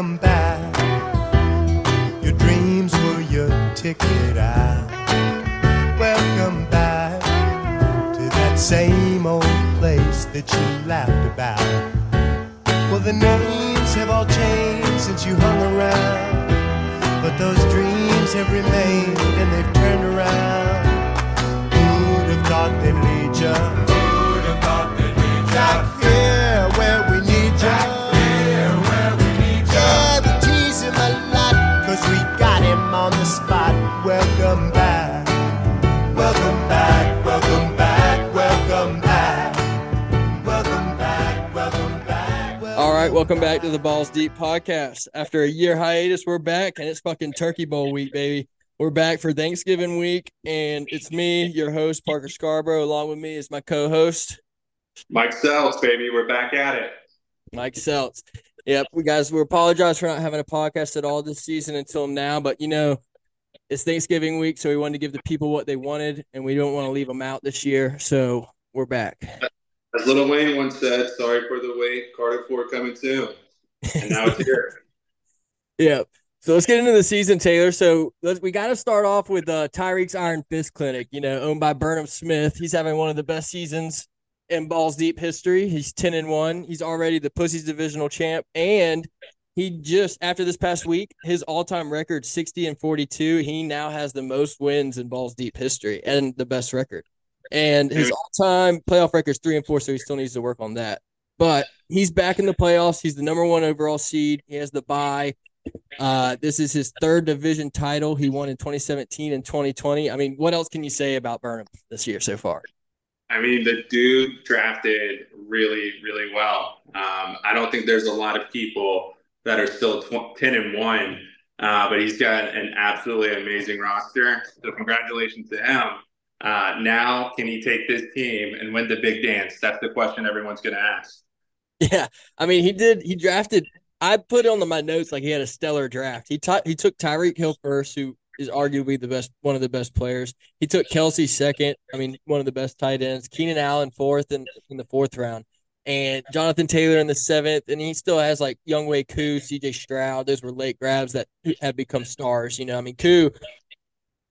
welcome back. Your dreams were your ticket out. Welcome back to that same old place that you laughed about. Well, the names have all changed since you hung around, but those dreams have remained and they've welcome All right, welcome back to the Balls Deep podcast. After a year hiatus, we're back and it's fucking Turkey Bowl week, baby. We're back for Thanksgiving week, and it's me, your host, Parker Scarborough. Along with me is my co host, Mike Seltz, baby, we're back at it. Mike Seltz. Yep, we guys, we apologize for not having a podcast at all this season until now, but you know, it's Thanksgiving week, so we wanted to give the people what they wanted, and we don't want to leave them out this year, so we're back. As Lil Wayne once said, "Sorry for the wait, Carter Four coming soon," and now it's here. Yeah. So let's get into the season, Taylor. So let's, we got to start off with uh, Tyreek's Iron Fist Clinic, you know, owned by Burnham Smith. He's having one of the best seasons in Balls Deep history. He's 10 and 1. He's already the Pussies divisional champ. And he just, after this past week, his all time record 60 and 42. He now has the most wins in Balls Deep history and the best record. And his all time playoff record is 3 and 4. So he still needs to work on that. But he's back in the playoffs. He's the number one overall seed. He has the bye. Uh, this is his third division title he won in 2017 and 2020. I mean, what else can you say about Burnham this year so far? I mean, the dude drafted really, really well. Um, I don't think there's a lot of people that are still tw- ten and one, uh, but he's got an absolutely amazing roster. So congratulations to him. Uh, now, can he take this team and win the big dance? That's the question everyone's going to ask. Yeah, I mean, he did. He drafted. I put it on the, my notes like he had a stellar draft. He t- he took Tyreek Hill first, who is arguably the best, one of the best players. He took Kelce second. I mean, one of the best tight ends. Keenan Allen fourth in, in the fourth round, and Jonathan Taylor in the seventh. And he still has like Young Younghoe Koo, C.J. Stroud. Those were late grabs that have become stars. You know, I mean, Koo,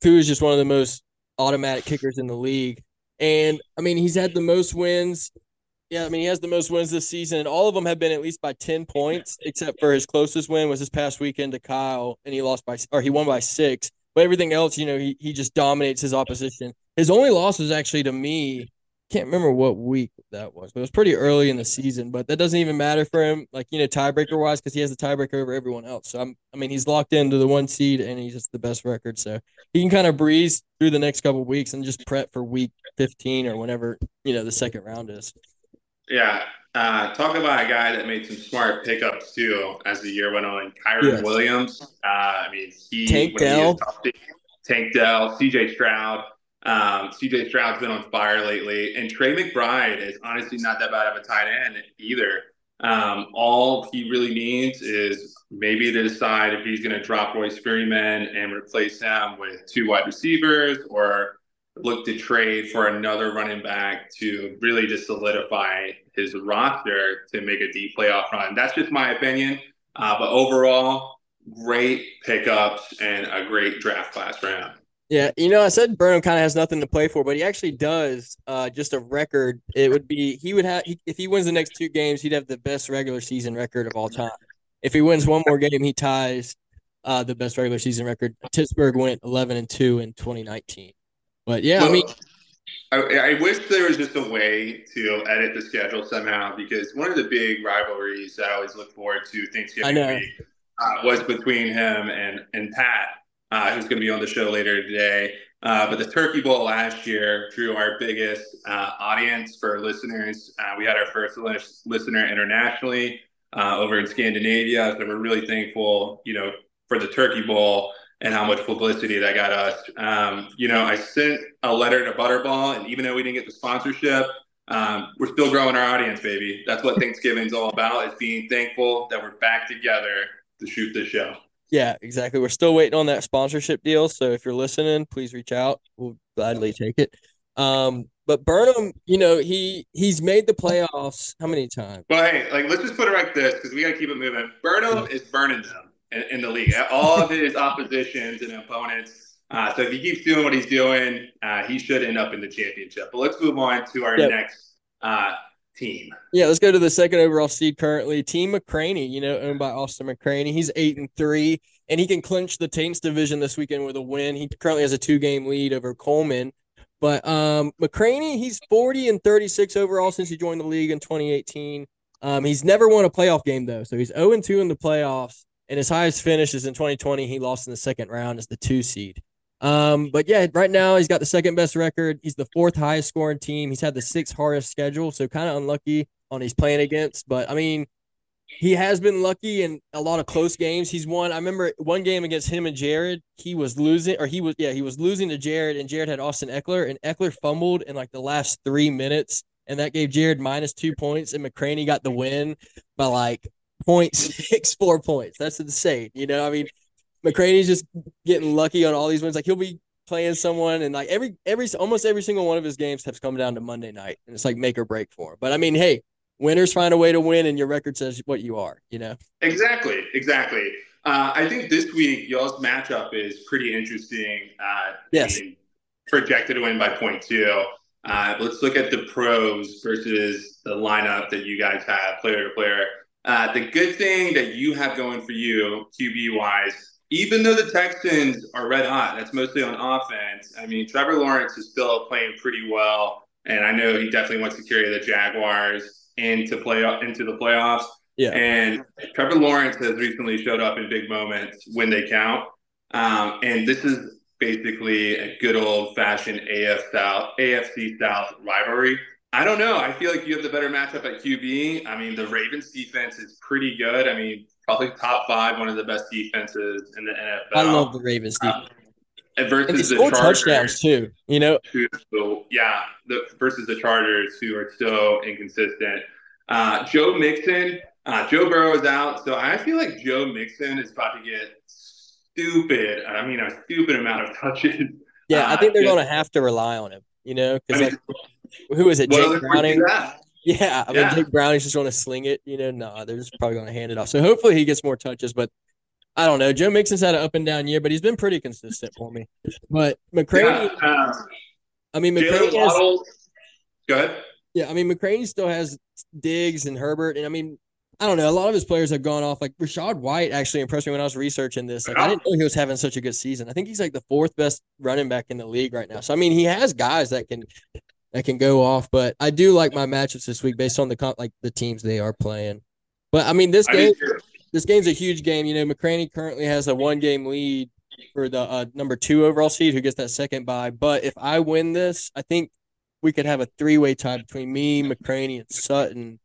Koo is just one of the most automatic kickers in the league. And I mean, he's had the most wins. Yeah, I mean, he has the most wins this season, and all of them have been at least by 10 points, except for his closest win was this past weekend to Kyle, and he lost by, or he won by six. But everything else, you know, he, he just dominates his opposition. His only loss was actually to me. Can't remember what week that was, but it was pretty early in the season. But that doesn't even matter for him, like, you know, tiebreaker wise, because he has the tiebreaker over everyone else. So, I'm, I mean, he's locked into the one seed, and he's just the best record. So he can kind of breeze through the next couple weeks and just prep for week 15 or whenever, you know, the second round is. Yeah. Uh, talk about a guy that made some smart pickups too as the year went on. Kyren Yes. Williams. Uh, I mean, he Tank Dell. Tank Dell, CJ Stroud. Um, CJ Stroud's been on fire lately, and Trey McBride is honestly not that bad of a tight end either. Um, all he really needs is maybe to decide if he's going to drop Royce Freeman and replace him with two wide receivers, or look to trade for another running back to really just solidify his roster to make a deep playoff run. That's just my opinion. Uh, but overall, great pickups and a great draft class him. Yeah, you know, I said Burnham kind of has nothing to play for, but he actually does. Uh, just a record. It would be he would have he, if he wins the next two games, he'd have the best regular season record of all time. If he wins one more game, he ties uh, the best regular season record. Pittsburgh went eleven and two in 2019. But yeah, I mean, I, I wish there was just a way to edit the schedule somehow because one of the big rivalries that I always look forward to Thanksgiving week uh, was between him and and Pat, uh, who's going to be on the show later today. Uh, but the Turkey Bowl last year drew our biggest uh, audience for listeners. Uh, we had our first listener internationally uh, over in Scandinavia, so we're really thankful, you know, for the Turkey Bowl and how much publicity that got us. Um, you know, I sent a letter to Butterball, and even though we didn't get the sponsorship, um, we're still growing our audience, baby. That's what Thanksgiving's all about: is being thankful that we're back together to shoot this show. Yeah, exactly. We're still waiting on that sponsorship deal. So if you're listening, please reach out. We'll gladly take it. Um, but Burnham, you know, he he's made the playoffs how many times? Well, hey, like let's just put it like this because we got to keep it moving. Burnham is burning them in, in the league. All of his oppositions and opponents. Uh, so if he keeps doing what he's doing, uh, he should end up in the championship. But let's move on to our Yep. next uh, team. Yeah, let's go to the second overall seed currently. Team McCraney, you know, owned by Austin McCraney. He's eight and three, and he can clinch the Taints division this weekend with a win. He currently has a two game lead over Coleman. But um McCraney, he's 40 and 36 overall since he joined the league in 2018. Um, he's never won a playoff game though, so he's 0 and 2 in the playoffs, and his highest finish is in 2020. He lost in the second round as the two seed. Um, but yeah, right now he's got the second best record. He's the fourth highest scoring team. He's had the sixth hardest schedule, so kind of unlucky on he's playing against. But I mean, he has been lucky in a lot of close games. He's won. I remember one game against him and Jared. He was losing, or he was yeah, he was losing to Jared, and Jared had Austin Ekeler, and Ekeler fumbled in like the last three minutes, and that gave Jared minus two points, and McCraney got the win by like 0.64 points. That's insane. You know, I mean, McCraney's just getting lucky on all these wins. Like he'll be playing someone, and like every every almost every single one of his games has come down to Monday night, and it's like make or break for him. But I mean, hey, winners find a way to win, and your record says what you are. You know. Exactly, exactly. Uh, I think this week y'all's matchup is pretty interesting. Uh, Yes. Projected to win by point two. Uh, let's look at the pros versus the lineup that you guys have, player to player. Uh, the good thing that you have going for you, QB wise, even though the Texans are red hot, that's mostly on offense. I mean, Trevor Lawrence is still playing pretty well, and I know he definitely wants to carry the Jaguars into play into the playoffs. Yeah. And Trevor Lawrence has recently showed up in big moments when they count. Um, and this is basically a good old fashioned AF South, AFC South rivalry. I don't know. I feel like you have the better matchup at QB. I mean, the Ravens defense is pretty good. I mean, probably top five, one of the best defenses in the NFL. I love the Ravens Uh, defense. and and they versus the score Chargers, touchdowns too. You know, who, who- yeah, the versus the Chargers, who are so inconsistent. Uh, Joe Mixon, uh, Joe Burrow is out, so I feel like Joe Mixon is about to get stupid. I mean, a stupid amount of touches. yeah, I Uh, think they're going to have to rely on him. You know, I because mean, like, who is it? Jake Browning. Yeah, I mean, Yeah. Jake Browning's just going to sling it. You know, no, they're just probably going to hand it off. So hopefully he gets more touches, but. I don't know. Joe Mixon's had an up and down year, but he's been pretty consistent for me. But McCraney, Yeah, uh, I mean, McCraney has, Go ahead. Yeah, I mean McCraney still has Diggs and Herbert, and I mean, I don't know. A lot of his players have gone off. Like Rachaad White actually impressed me when I was researching this. Like I didn't know he was having such a good season. I think he's like the fourth best running back in the league right now. So I mean, he has guys that can that can go off. But I do like my matchups this week based on the comp, like the teams they are playing. But I mean, this game, this game's a huge game. You know, McCraney currently has a one game lead for the uh, number two overall seed who gets that second bye. But if I win this, I think we could have a three way tie between me, McCraney, and Sutton.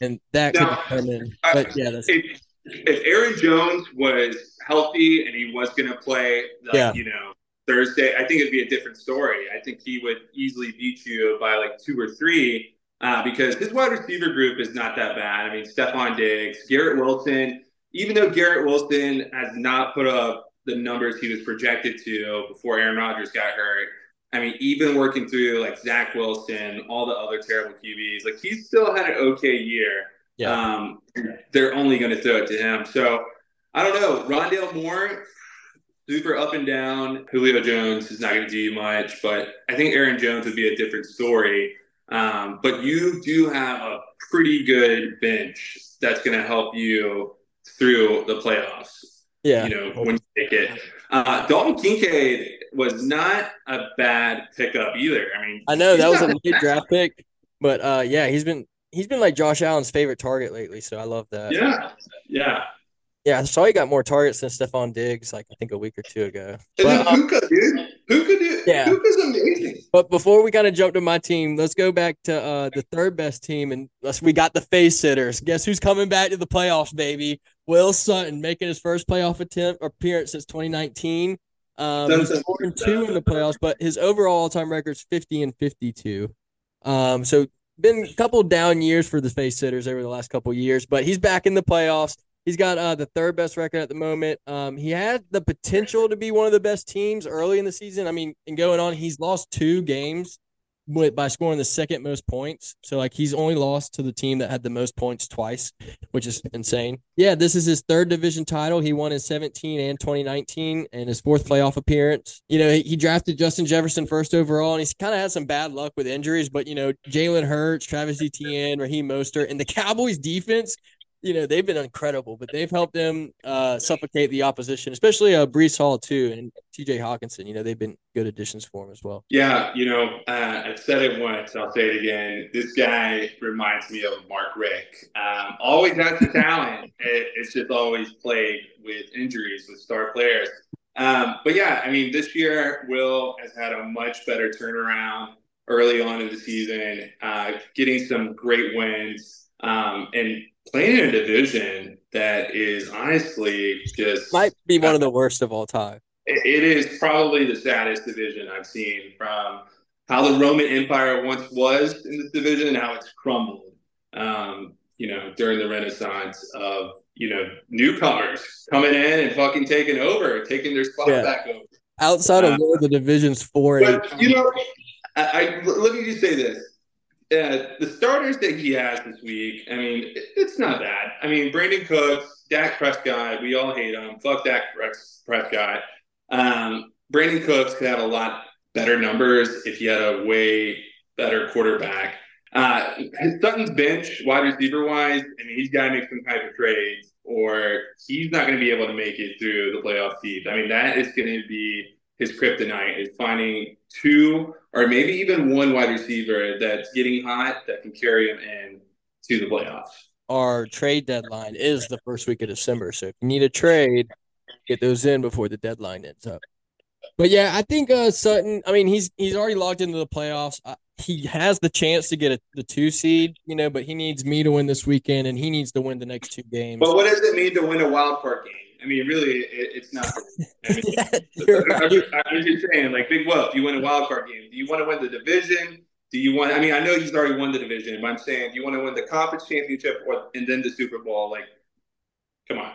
And that could Now, determine. I- But yeah, that's, if, if Aaron Jones was healthy and he was going to play, like, Yeah. you know, Thursday, I think it'd be a different story. I think he would easily beat you by like two or three uh, because his wide receiver group is not that bad. I mean, Stefon Diggs, Garrett Wilson, even though Garrett Wilson has not put up the numbers he was projected to before Aaron Rodgers got hurt. I mean, even working through like Zach Wilson, all the other terrible QBs, like he still had an okay year. Yeah. Um, they're only going to throw it to him. So I don't know. Rondale Moore, super up and down. Julio Jones is not going to do you much, but I think Aaron Jones would be a different story. Um, but you do have a pretty good bench that's going to help you through the playoffs. yeah. You know, when you take it. Uh, Dalton Kincaid was not a bad pickup either. I mean, I know that was a late draft pick, but uh, yeah, he's been he's been like Josh Allen's favorite target lately. So I love that. Yeah, yeah. Yeah, I saw he got more targets than Stefon Diggs like I think a week or two ago. And But, uh, Puka, dude. Puka, dude. Yeah. Puka's amazing. but before we kind of jump to my team, let's go back to uh, the third best team, and let's, we got the face sitters. Guess who's coming back to the playoffs, baby? Will Sutton making his first playoff attempt appearance since 2019. Um, Dun, he's four and two in the playoffs, but his overall all-time record is 50 and 52. Um, so been a couple down years for the face sitters over the last couple years, but he's back in the playoffs. He's got uh, the third best record at the moment. Um, he had the potential to be one of the best teams early in the season. I mean, and going on, he's lost two games by scoring the second most points. So like he's only lost to the team that had the most points twice, which is insane. Yeah, this is his third division title. He won in 17 and 2019 and his fourth playoff appearance. You know, he, he drafted Justin Jefferson first overall and he's kind of had some bad luck with injuries, but you know, Jalen Hurts, Travis Etienne, Raheem Mostert, and the Cowboys defense you know they've been incredible, but they've helped them uh, suffocate the opposition, especially uh, Breece Hall too, and T.J. Hockenson. You know they've been good additions for him as well. Yeah, you know uh, I've said it once, I'll say it again. This guy reminds me of Mark Richt. Um, always has the talent. It, it's just always played with injuries with star players. Um, but yeah, I mean this year Will has had a much better turnaround early on in the season, uh, getting some great wins. Um, and playing in a division that is honestly just might be one of the worst of all time. It is probably the saddest division I've seen from how the Roman Empire once was in this division and how it's crumbled. Um, you know, during the Renaissance of you know newcomers coming in and fucking taking over, taking their spot yeah. back over. Outside of uh, where the division's four, but, you know, I, I let me just say this uh, the starters that he has this week, I mean, it, it's not bad. I mean, Brandin Cooks, Dak Prescott, we all hate him. Fuck Dak Prescott. Um, Brandin Cooks could have a lot better numbers if he had a way better quarterback. Uh, Sutton's bench, wide receiver wise, I mean, he's got to make some type of trades, or he's not going to be able to make it through the playoff seeds. I mean, that is going to be his kryptonite is finding two or maybe even one wide receiver that's getting hot that can carry him in to the playoffs. Our trade deadline is the first week of December, so if you need a trade, get those in before the deadline ends up. But yeah, I think uh, Sutton. I mean, he's he's already logged into the playoffs. Uh, he has the chance to get a, the two seed, you know, but he needs me to win this weekend, and he needs to win the next two games. But what does it mean to win a wild card game? I mean, really, it, it's not. I mean, yeah, I, am just saying, like Big Wolf, you win a wild card game. Do you want to win the division? Do you want? I mean, I know he's already won the division, but I'm saying, do you want to win the conference championship or and then the Super Bowl? Like, come on.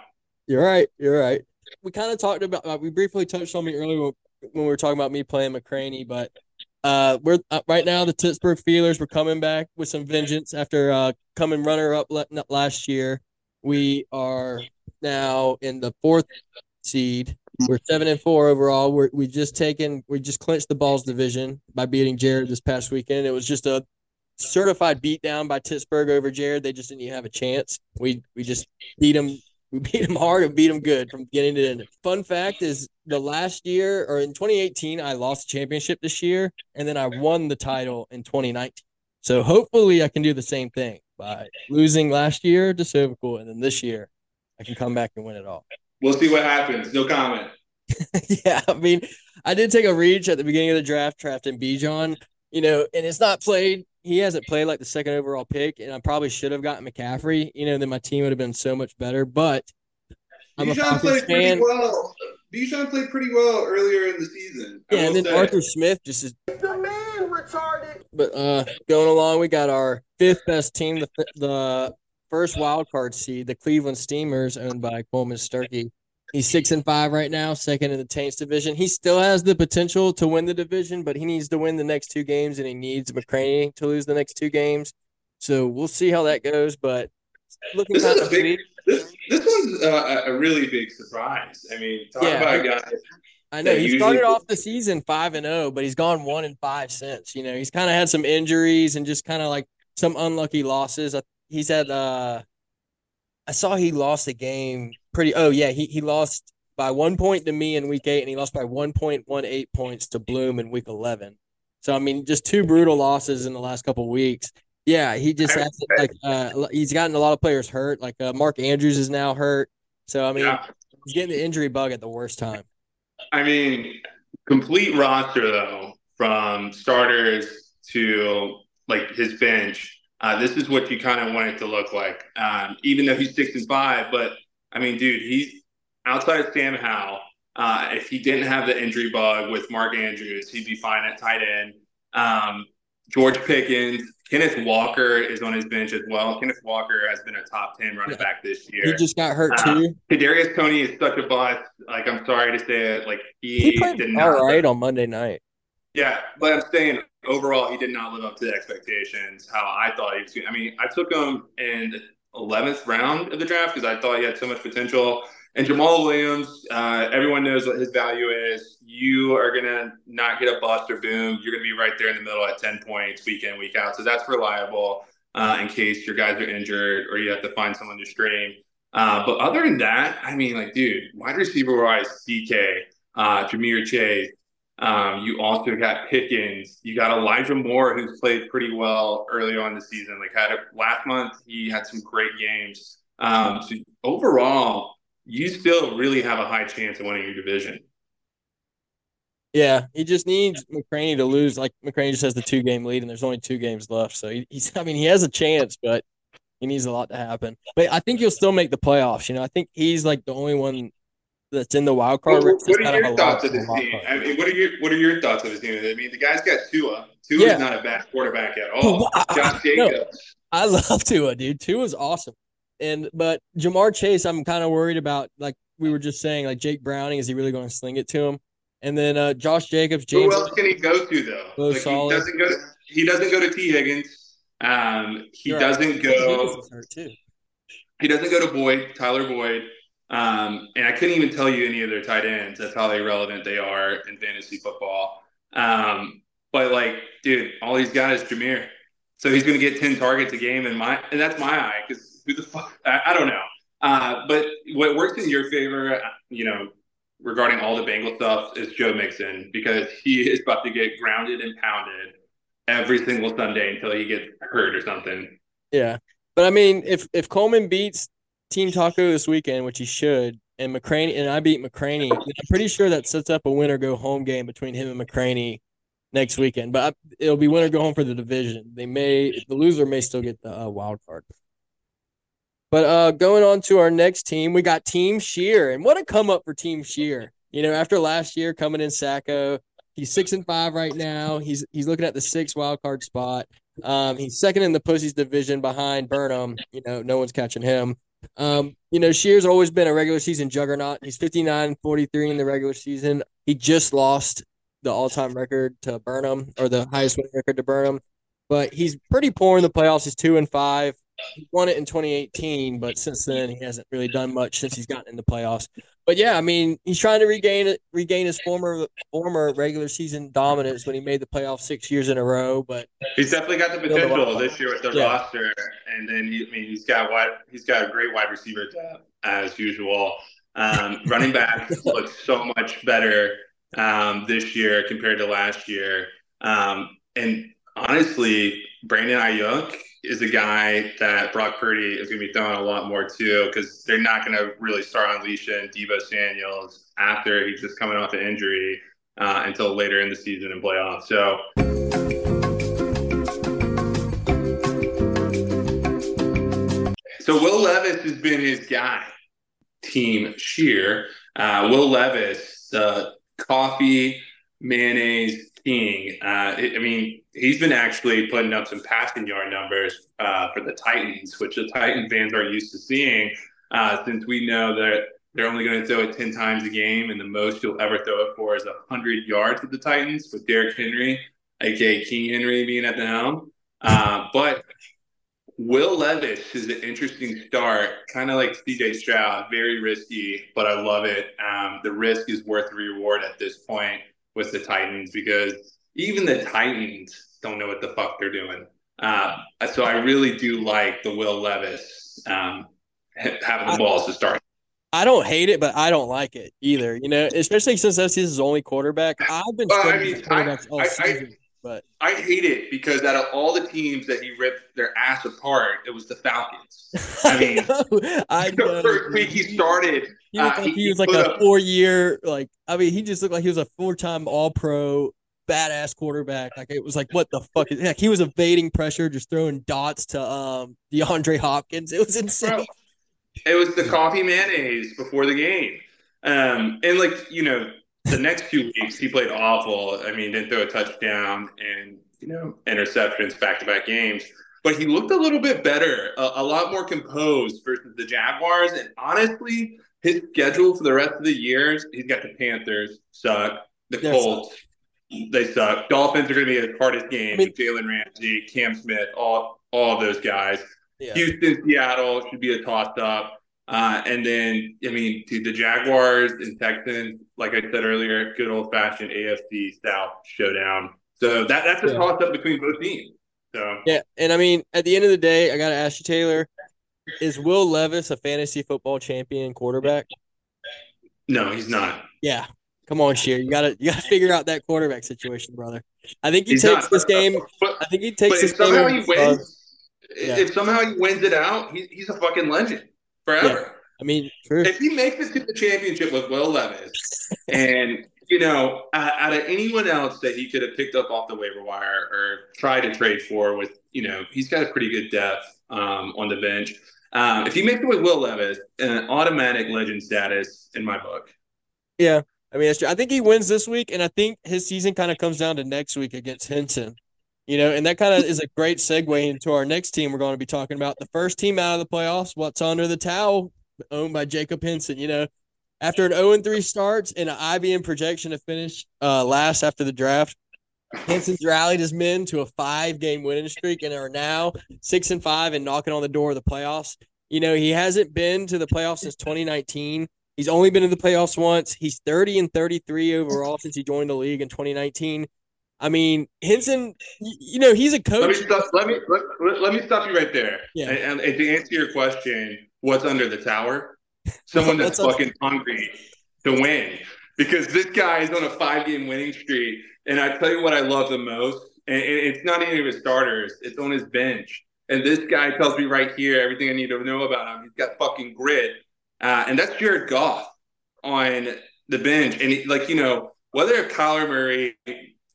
You're right. You're right. We kind of talked about. Uh, we briefly touched on me earlier when, when we were talking about me playing McCraney, but uh, we're uh, right now the Pittsburgh Feelers. We're coming back with some vengeance after uh, coming runner up last year. We are now in the fourth seed. We're seven and four overall. We're we just taken we just clinched the balls division by beating Jared this past weekend. It was just a certified beatdown by Pittsburgh over Jared. They just didn't even have a chance. We we just beat them. We beat them hard and beat them good from beginning to end. Fun fact is the last year or in 2018, I lost the championship this year, and then I won the title in 2019. So hopefully I can do the same thing by losing last year to Sovacool and then this year I can come back and win it all. We'll see what happens. No comment. yeah, I mean, I did take a reach at the beginning of the draft, drafting Bijan, you know, and it's not played. He hasn't played like the second overall pick, and I probably should have gotten McCaffrey. You know, then my team would have been so much better. But I'm Bijan a played fan. pretty well. Bijan played pretty well earlier in the season. Yeah, and then say. Arthur Smith just is the man retarded. But uh, going along, we got our fifth best team, the the first wild card seed, the Cleveland Steamers, owned by Coleman Sturkey. He's six and five right now, second in the Taints division. He still has the potential to win the division, but he needs to win the next two games, and he needs McCraney to lose the next two games. So we'll see how that goes. But looking this is a big. This, this one's uh, a really big surprise. I mean, talk yeah, about a guy. I know he started off the season five and zero, oh, but he's gone one and five since. You know, he's kind of had some injuries and just kind of like some unlucky losses. I he's said uh I saw he lost a game pretty oh yeah, he he lost by one point to me in week eight, and he lost by one point one eight points to Bloom in week eleven. So I mean, just two brutal losses in the last couple weeks. Yeah, he just has like uh he's gotten a lot of players hurt. Like uh, Mark Andrews is now hurt. So I mean, yeah. he's getting the injury bug at the worst time. I mean, complete roster though, from starters to like his bench uh, this is what you kind of want it to look like. Um, even though he's six and five, but I mean, dude, he's outside of Sam Howell. Uh, if he didn't have the injury bug with Mark Andrews, he'd be fine at tight end. Um, George Pickens, Kenneth Walker is on his bench as well. Kenneth Walker has been a top ten running back this year. He just got hurt uh, too. Kadarius Toney is such a bust. Like I'm sorry to say it. Like he, he played all right on Monday night. Yeah, but I'm saying overall, he did not live up to the expectations. How I thought he was. Gonna, I mean, I took him in eleventh round of the draft because I thought he had so much potential. And Jamaal Williams, uh, everyone knows what his value is. You are gonna not get a bust or boom. You're gonna be right there in the middle at ten points week in week out. So that's reliable uh, in case your guys are injured or you have to find someone to stream. Uh, but other than that, I mean, like, dude, wide receiver wise, DK, uh, Ja'Marr Chase. Um, you also got Pickens. You got Elijah Moore, who's played pretty well early on the season. Like had a, last month, he had some great games. Um, so overall, you still really have a high chance of winning your division. Yeah, he just needs McCraney to lose. Like McCraney just has the two game lead, and there's only two games left. So he, he's, I mean, he has a chance, but he needs a lot to happen. But I think he'll still make the playoffs. You know, I think he's like the only one that's in the wild card. What, what are your thoughts of this team? I mean, what are your what are your thoughts of this team? I mean, the guy's got Tua. Tua yeah. is not a bad quarterback at all. Josh Jacobs. No, I love Tua, dude. Tua's awesome. And but Ja'Marr Chase, I'm kind of worried about. Like we were just saying, like Jake Browning, is he really going to sling it to him? And then uh, Josh Jacobs, James. Who else can he go to though? Like, he doesn't go. To, he doesn't go to Tee Higgins. Um, he You're doesn't right. go. He doesn't go to Boyd, Tyler Boyd. Um, and I couldn't even tell you any of their tight ends. That's how irrelevant they are in fantasy football. Um, but like, dude, all he's got is Ja'Marr. So he's going to get 10 targets a game. And my, and that's my eye because who the fuck, I, I don't know. Uh, but what works in your favor, you know, regarding all the Bengal stuff is Joe Mixon because he is about to get grounded and pounded every single Sunday until he gets hurt or something. Yeah. But I mean, if if Coleman beats Team Taco this weekend, which he should, and McCraney and I beat McCraney, I'm pretty sure that sets up a winner go home game between him and McCraney next weekend. But it'll be winner go home for the division. They may the loser may still get the uh, wild card. But uh, going on to our next team, we got Team Sheer, and what a come up for Team Sheer. You know, after last year coming in Sacko, he's six and five right now. He's he's looking at the six wild card spot. Um, he's second in the Pussies division behind Burnham. You know, no one's catching him. Um, you know, Sheer's always been a regular season juggernaut. He's 59 43 in the regular season. He just lost the all time record to Burnham or the highest win record to Burnham, but he's pretty poor in the playoffs. He's two and five he won it in 2018, but since then he hasn't really done much since he's gotten in the playoffs. But yeah, I mean, he's trying to regain regain his former former regular season dominance when he made the playoffs six years in a row. But he's definitely got the potential this year with the yeah. roster, and then he, I mean, he's got wide, he's got a great wide receiver depth as usual. Um, running back looks so much better um, this year compared to last year, um, and honestly, Brandon Aiyuk is a guy that Brock Purdy is going to be throwing a lot more to because they're not going to really start unleashing Deebo Samuels after he's just coming off an injury uh, until later in the season and playoffs. So. So Will Levis has been his guy, Team Sheer. Uh, Will Levis, the coffee mayonnaise king. Uh, I mean, he's been actually putting up some passing yard numbers uh, for the Titans, which the Titan fans are used to seeing, uh, since we know that they're only going to throw it 10 times a game, and the most you'll ever throw it for is 100 yards with the Titans, with Derrick Henry, aka King Henry, being at the helm. Uh, but Will Levis is an interesting start, kind of like CJ Stroud, very risky, but I love it. Um, the risk is worth the reward at this point with the Titans because even the Titans don't know what the fuck they're doing. Uh, so I really do like the Will Levis um, having the balls to start. I don't hate it, but I don't like it either. You know, especially since that's his only quarterback. I've been well, I mean, quarterbacks I, all I, season. But I hate it because out of all the teams that he ripped their ass apart, it was the Falcons. I mean, I know, the first week he started, he, uh, like he, he was like a four year, like I mean, he just looked like he was a four time All Pro, badass quarterback. Like it was like, what the fuck? Is, like he was evading pressure, just throwing dots to um DeAndre Hopkins. It was insane. It was the coffee mayonnaise before the game, um, and like you know the next few weeks he played awful. I mean, didn't throw a touchdown and you know interceptions back to back games. But he looked a little bit better, a, a, lot more composed versus the Jaguars. And honestly, his schedule for the rest of the years, he's got the Panthers suck, the Colts they suck. Dolphins are going to be the hardest game. I mean- Jalen Ramsey, Cam Smith, all all those guys. Yeah. Houston, Seattle should be a toss up. Uh, and then, I mean, to the Jaguars and Texans, like I said earlier, good old fashioned AFC South showdown. So that that's a Yeah. toss up between both teams. So Yeah, and I mean, at the end of the day, I got to ask you, Taylor, is Will Levis a fantasy football champion quarterback? no, he's not. Yeah. Come on, Sheer. You gotta you gotta figure out that quarterback situation, brother. I think he He's takes not. this game. But, I think he takes this game. somehow over he wins, Yeah. if somehow he wins it out, he, he's a fucking legend forever. I mean, true. if he makes it to the championship with Will Levis, and you know, uh, out of anyone else that he could have picked up off the waiver wire or tried to trade for, with you know, he's got a pretty good depth um, on the bench. Um, if he makes it with Will Levis, an automatic legend status in my book. Yeah, I mean. I think he wins this week, and I think his season kind of comes down to next week against Henson. You know, and that kind of is a great segue into our next team we're going to be talking about. The first team out of the playoffs, what's under the towel, owned by Jacob Henson. You know, after an 0 3 starts and an IBM projection to finish uh, last after the draft, Henson's rallied his men to a five game winning streak and are now six and five and knocking on the door of the playoffs. You know, he hasn't been to the playoffs since 2019. He's only been in the playoffs once. He's 30 and 33 overall since he joined the league in 2019. I mean, Henson, you know, he's a Let me coach. stop. Let me let, let- me stop you right there. Yeah. And, and to answer your question, what's under the tower? Someone that's fucking hungry to win. Because this guy is on a five game winning streak. And I tell you what I love the most, and it's not any of his starters, it's on his bench. And this guy tells me right here everything I need to know about him. He's got fucking grit. Uh, and that's Jared Goff on the bench. And like, you know, whether if Kyler Murray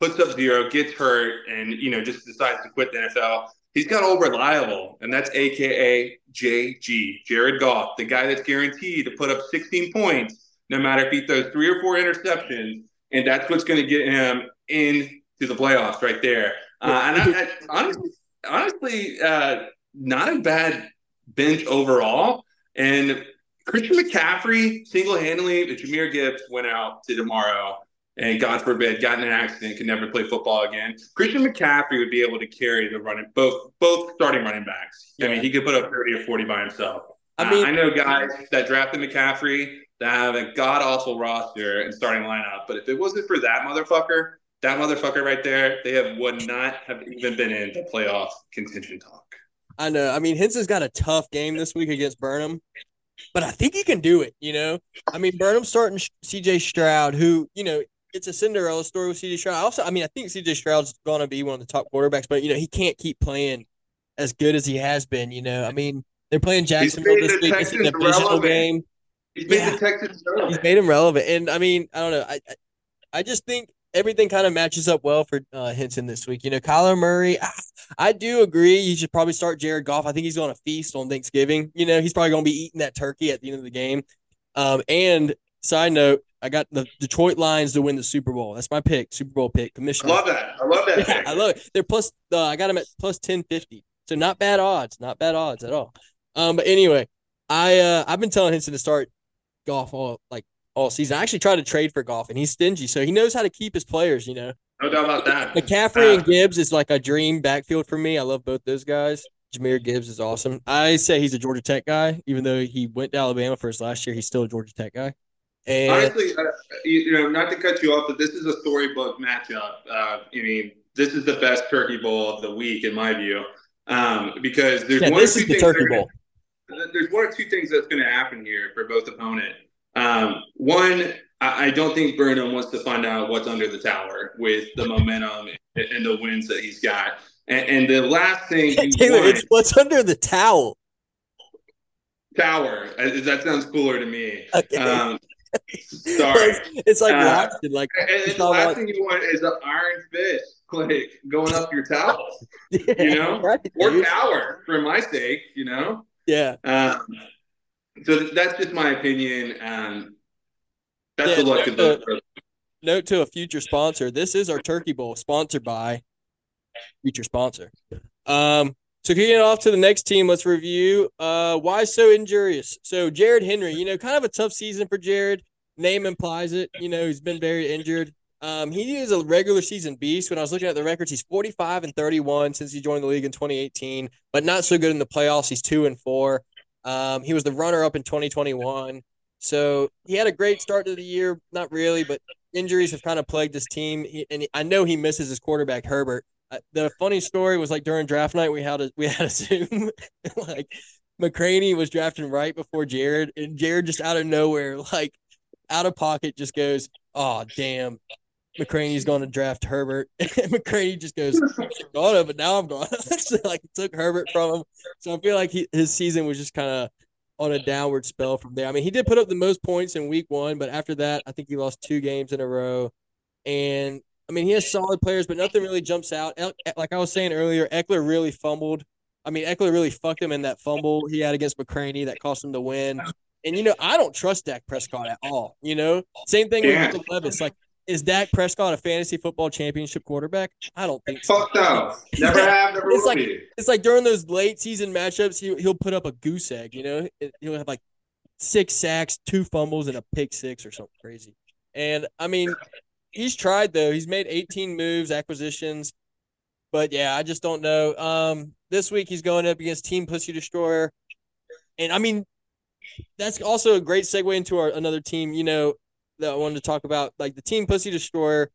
puts up zero, gets hurt, and you know, just decides to quit the NFL, he's got old reliable, and that's AKA JG, Jared Goff, the guy that's guaranteed to put up 16 points, no matter if he throws three or four interceptions, and that's what's going to get him into the playoffs right there. Uh, and I, I, honestly, honestly, uh, not a bad bench overall. And Christian McCaffrey single-handedly, if Jahmyr Gibbs went out to tomorrow and God forbid got in an accident, could never play football again. Christian McCaffrey would be able to carry the running both both starting running backs. I mean, he could put up 30 or 40 by himself. I Uh, mean- I know guys that drafted McCaffrey that have a god awful roster and starting lineup, but if it wasn't for that motherfucker, that motherfucker right there, they have would not have even been in the playoff contention talk. I know. I mean, Henson's got a tough game this week against Burnham, but I think he can do it. You know, I mean, Burnham's starting C.J. Stroud, who you know it's a Cinderella story with C.J. Stroud. Also, I mean, I think C.J. Stroud's going to be one of the top quarterbacks, but you know, he can't keep playing as good as he has been. You know, I mean, they're playing Jacksonville this week. It's a divisional game. He's made Yeah. the Texans He's made him relevant, and I mean, I don't know. I, I just think everything kind of matches up well for uh, Henson this week. You know, Kyler Murray. I, I do agree. You should probably start Jared Goff. I think he's going to feast on Thanksgiving. You know, he's probably going to be eating that turkey at the end of the game. Um, and side note, I got the Detroit Lions to win the Super Bowl. That's my pick, Super Bowl pick. I Commissioner. love that. I love that. Yeah. I love it. They're plus. Uh, I got them at plus ten fifty. So not bad odds. Not bad odds at all. Um, but anyway, I uh, I've been telling Henson to start Goff all like all season. I actually tried to trade for Goff, and he's stingy, so he knows how to keep his players. You know, No doubt about that. McCaffrey and Uh, Gibbs is like a dream backfield for me. I love both those guys. Jahmyr Gibbs is awesome. I say he's a Georgia Tech guy, even though he went to Alabama for his last year. He's still a Georgia Tech guy. And Honestly, uh, you, you know, not to cut you off, but this is a storybook matchup. Uh, I mean, this is the best Turkey Bowl of the week, in my view, um, because there's yeah, one or two the things Turkey gonna- Bowl. there's one or two things that's going to happen here for both opponent. Um, one, I, I don't think Burnham wants to find out what's under the tower with the momentum and, and the wins that he's got. And, and the last thing you Taylor, want, it's what's under the towel. tower. uh, That sounds cooler to me. Okay. Um, sorry. It's like Uh, like And, the last like- thing you want is an iron fist like going up your towel you know? right, or dude. power for my sake, you know. yeah. Um, so that's just my opinion. Um, that's Yeah, luck of uh, the. Note to a future sponsor: This is our Turkey Bowl, sponsored by future sponsor. Um, so getting off to the next team, let's review. Uh, why so injurious? So Jared Henry, you know, kind of a tough season for Jared. Name implies it. You know, he's been very injured. Um, he is a regular season beast. When I was looking at the records, he's 45 and 31 since he joined the league in 2018, but not so good in the playoffs. He's two and four. Um, he was the runner up in 2021. So he had a great start to the year. Not really, but injuries have kind of plagued his team. He, and I know he misses his quarterback, Herbert. Uh, the funny story was like during draft night, we had a, we had a Zoom. like McCraney was drafting right before Jared, and Jared just out of nowhere, like out of pocket, just goes, Oh, damn. McCraney's going to draft Herbert. and McCraney just goes, gone but now I'm gone. so like he took Herbert from him. So I feel like he, his season was just kind of on a downward spell from there. I mean, he did put up the most points in week one, but after that, I think he lost two games in a row. And I mean, he has solid players, but nothing really jumps out. Like I was saying earlier, Ekeler really fumbled. I mean, Ekeler really fucked him in that fumble he had against McCraney that cost him the win. And you know, I don't trust Dak Prescott at all. You know, same thing yeah. with Levis. Like is Dak Prescott a fantasy football championship quarterback? I don't think so. Fuck no. Never have, never it's like, be. It's like during those late season matchups, he, he'll put up a goose egg, you know? He'll have like six sacks, two fumbles, and a pick six or something crazy. And I mean, he's tried though. He's made 18 moves, acquisitions. But yeah, I just don't know. Um, this week he's going up against Team Pussy Destroyer. And I mean, that's also a great segue into our another team. You know, that I wanted to talk about, like the Team Pussy Destroyer.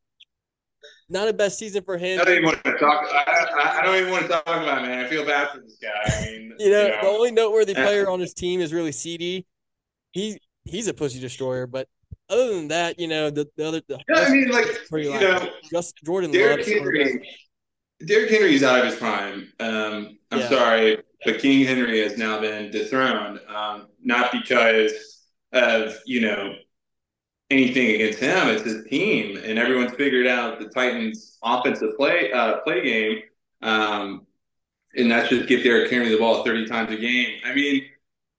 Not a best season for him. I don't even want to talk. I, I, don't even want to talk about it, man. I feel bad for this guy. I mean, you, know, you know, the only noteworthy player on his team is really CD. He he's a pussy destroyer, but other than that, you know, the, the other. The yeah, I mean, like you know, just Jordan Derrick Henry. Derrick Henry's out of his prime. Um, I'm yeah. sorry, but King Henry has now been dethroned. Um, not because of you know anything against him. It's his team, and everyone's figured out the Titans' offensive play uh, play game, um, and that's just get there carrying the ball thirty times a game. I mean,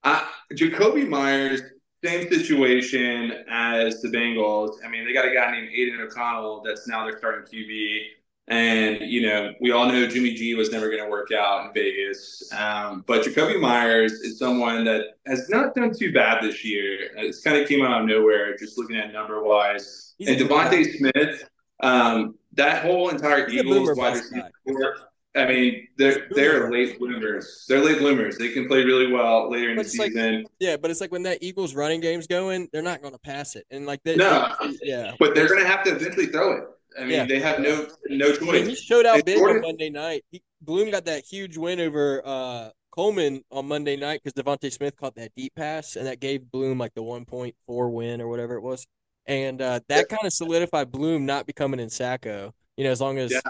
I, Jakobi Meyers, same situation as the Bengals. I mean, they got a guy named Aidan O'Connell that's now their starting QB. And, you know, we all know Jimmy G was never going to work out in Vegas. Um, but Jakobi Meyers is someone that has not done too bad this year. It's kind of came out of nowhere, just looking at number wise. And DeVonta Smith, um, that whole entire He's Eagles wide receiver I mean, they're they're late bloomers. They're late bloomers. They can play really well later in the season. Like, yeah, but it's like when that Eagles running game's going, they're not going to pass it, and like they, no, they, yeah. But they're going to have to eventually throw it. I mean, yeah. they have no no choice. I mean, he showed out big on Monday night. He, Bloom got that huge win over uh, Coleman on Monday night because DeVonta Smith caught that deep pass, and that gave Bloom like the one point four win or whatever it was, and uh, that kind of solidified Bloom not becoming in Sacko. You know, as long as yeah.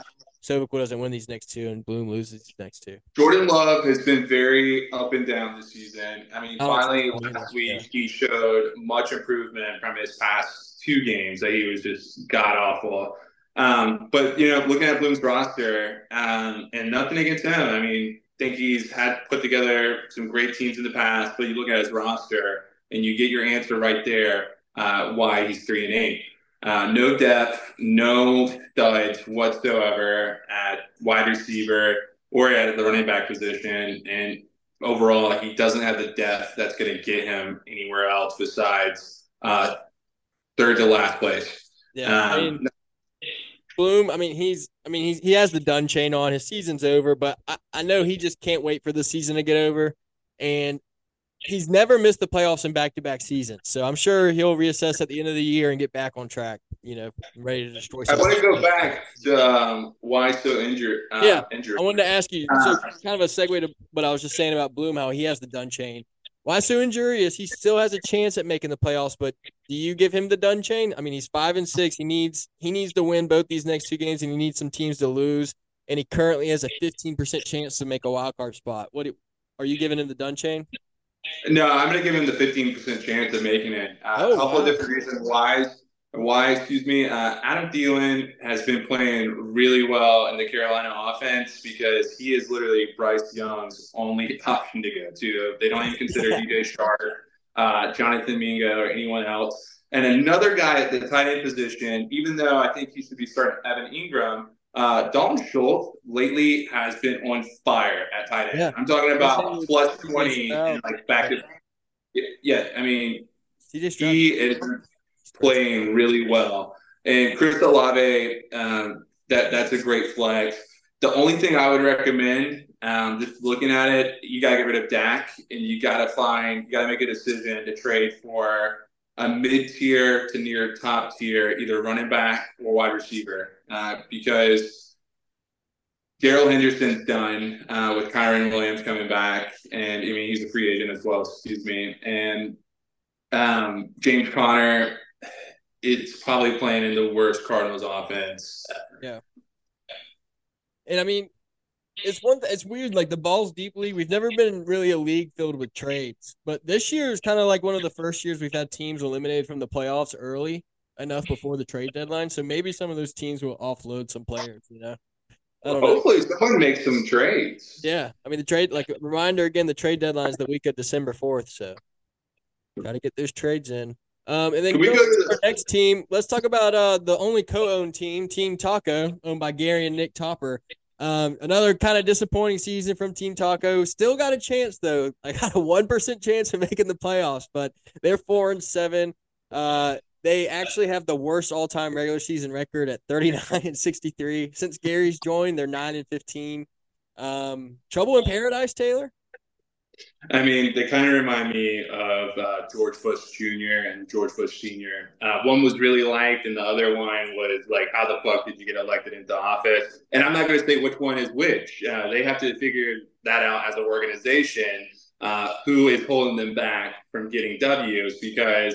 Sovacool doesn't win these next two and Bloom loses these next two. Jordan Love has been very up and down this season. I mean, finally last week yeah. he showed much improvement from his past two games that he was just god awful. Um, but you know, looking at Bloom's roster, um, and nothing against him. I mean, I think he's had put together some great teams in the past, but you look at his roster and you get your answer right there. Uh, why he's three and eight. Uh, no depth, no studs whatsoever at wide receiver or at the running back position. And overall, he doesn't have the depth that's going to get him anywhere else besides uh, third to last place. Yeah. Um, I mean, Bloom, I mean, he's, I mean, he's, he has the done chain on. His season's over, but I, I know he just can't wait for the season to get over. And he's never missed the playoffs in back to back seasons. So I'm sure he'll reassess at the end of the year and get back on track, you know, ready to destroy. Something. I want to go back to um, why so injured. Uh, yeah. Injured. I wanted to ask you, so uh, kind of a segue to what I was just saying about Bloom, how he has the done chain. Why so injurious? He still has a chance at making the playoffs, but do you give him the done chain? I mean, he's five and six. He needs he needs to win both these next two games, and he needs some teams to lose. And he currently has a fifteen percent chance to make a wild card spot. What are you giving him the done chain? No, I'm going to give him the 15% chance of making it. Uh, oh, a couple wow. of different reasons why. Why, excuse me, uh, Adam Thielen has been playing really well in the Carolina offense because he is literally Bryce Young's only option to go to. They don't even consider DJ Chark, uh, Jonathan Mingo, or anyone else. And another guy at the tight end position, even though I think he should be starting Evan Engram, uh, Dalton Schultz lately has been on fire at tight end. Yeah. I'm talking about plus 20 and like back to yeah, I mean he is playing really well. And Chris Olave, um, that that's a great flex. The only thing I would recommend, um, just looking at it, you got to get rid of Dak, and you got to find, you got to make a decision to trade for a mid tier to near top tier, either running back or wide receiver, uh, because Darrell Henderson's done uh, with Kyren Williams coming back, and I mean he's a free agent as well. Excuse me, and um, James Conner, it's probably playing in the worst Cardinals offense. Yeah, and I mean it's one. It's weird. Like the balls deeply. We've never been really a league filled with trades, but this year is kind of like one of the first years we've had teams eliminated from the playoffs early enough before the trade deadline. So maybe some of those teams will offload some players. You know. Hopefully, know. someone makes some trades. Yeah, I mean the trade. Like reminder again, the trade deadline is the week of December fourth. So got to get those trades in. Um, and then we go to our next team. Let's talk about uh the only co-owned team, Team Taco, owned by Gary and Nick Topper. Um, another kind of disappointing season from Team Taco. Still got a chance though. I got a one percent chance of making the playoffs, but they're four and seven. Uh, they actually have the worst all-time regular season record at 39 and 63. Since Gary's joined, they're nine and 15. Um, trouble in paradise, Taylor. I mean, they kind of remind me of uh, George Bush Jr. and George Bush Sr. Uh, one was really liked, and the other one was like, "How the fuck did you get elected into office?" And I'm not going to say which one is which. Uh, they have to figure that out as an organization. Uh, who is holding them back from getting W's? Because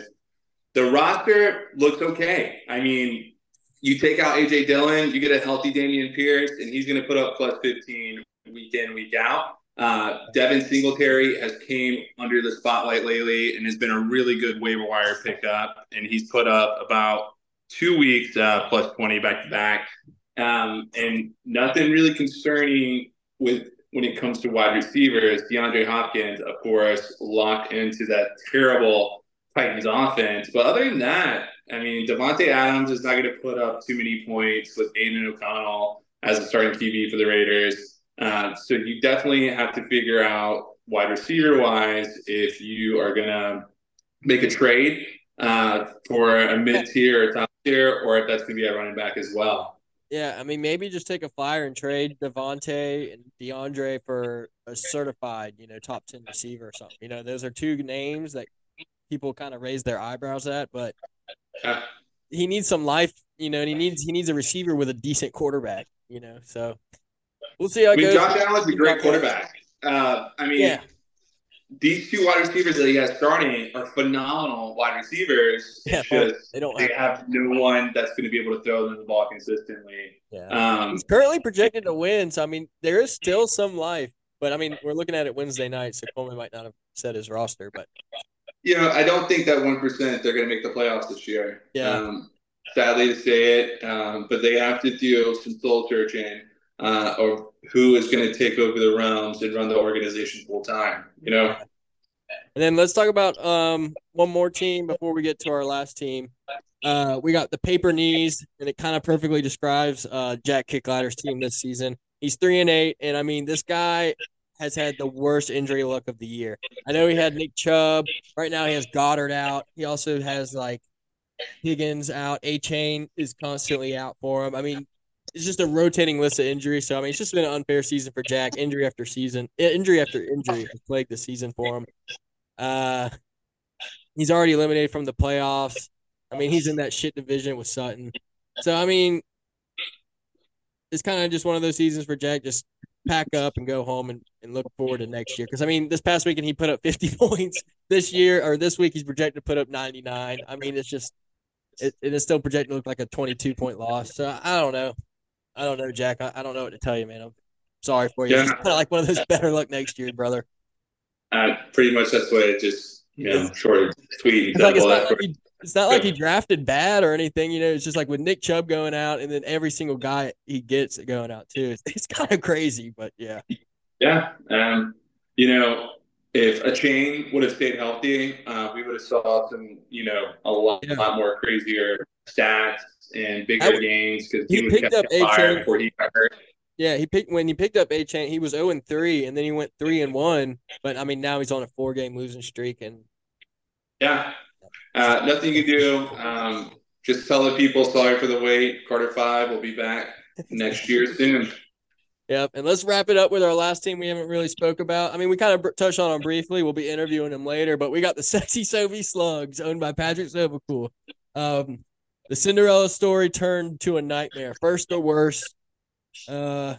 the roster looks okay. I mean, you take out AJ Dillon, you get a healthy Dameon Pierce, and he's going to put up plus 15 week in, week out. Uh, Devin Singletary has came under the spotlight lately and has been a really good waiver wire pickup, and he's put up about two weeks uh, plus twenty back to back, um, and nothing really concerning with when it comes to wide receivers. DeAndre Hopkins, of course, locked into that terrible Titans offense, but other than that, I mean, Davante Adams is not going to put up too many points with Aidan O'Connell as a starting QB for the Raiders. Uh, so you definitely have to figure out wide receiver wise if you are going to make a trade uh, for a mid tier or top tier, or if that's going to be a running back as well. Yeah, I mean, maybe just take a flyer and trade Davante and DeAndre for a certified, you know, top ten receiver or something. You know, those are two names that people kind of raise their eyebrows at, but he needs some life, you know, and he needs he needs a receiver with a decent quarterback, you know. So We'll see how it I mean, goes. Josh Allen's a great quarterback. Uh, I mean, yeah. these two wide receivers that he has starting are phenomenal wide receivers. Yeah, just, they don't. They have, have no one that's going to be able to throw them the ball consistently. Yeah. Um, He's currently projected to win, so I mean, there is still some life. But I mean, we're looking at it Wednesday night, so Coleman might not have set his roster. But you know, I don't think that one percent they're going to make the playoffs this year. Yeah. Um, sadly to say it, um, but they have to do some soul searching uh, or who is going to take over the realms and run the organization full time. You know. And then let's talk about um, one more team before we get to our last team. Uh, we got the paper knees, and it kind of perfectly describes uh, Jack Kickladder's team this season. He's three and eight, and I mean this guy has had the worst injury luck of the year. I know he had Nick Chubb. Right now he has Goddard out. He also has like Higgins out. Achane is constantly out for him. I mean, it's just a rotating list of injuries. So I mean, it's just been an unfair season for Jack. Injury after season, injury after injury has plagued the season for him. Uh, he's already eliminated from the playoffs. I mean, he's in that shit division with Sutton. So I mean, it's kind of just one of those seasons for Jack. Just pack up and go home and, and look forward to next year. Because I mean, this past weekend he put up 50 points. This year or this week he's projected to put up 99. I mean, it's just it, it is still projected to look like a 22 point loss. So I don't know. I don't know, Jack. I, I don't know what to tell you, man. I'm sorry for you. Yeah. It's like one of those better luck next year, brother. Uh, pretty much that's what it just you know short tweet. It's, like it's, not like he, it's not like he drafted bad or anything. You know, it's just like with Nick Chubb going out, and then every single guy he gets going out too. It's, it's kind of crazy, but yeah. Yeah, um, you know, if Achane would have stayed healthy, uh, we would have saw some, you know, a lot, yeah. lot more crazier stats and bigger games because he, he picked up Achane before he got hurt. Yeah, he picked when he picked up Achane. He was zero oh and three, and then he went three and one. But I mean, now he's on a four game losing streak, and yeah, uh, nothing you can do. Um, just tell the people sorry for the wait. Carter Five will be back next year soon. Yep, and let's wrap it up with our last team we haven't really spoke about. I mean, we kind of br- touched on them briefly. We'll be interviewing them later, but we got the sexy Sophie Slugs, owned by Patrick Sovacool. Um, the Cinderella story turned to a nightmare. First or worst. Uh,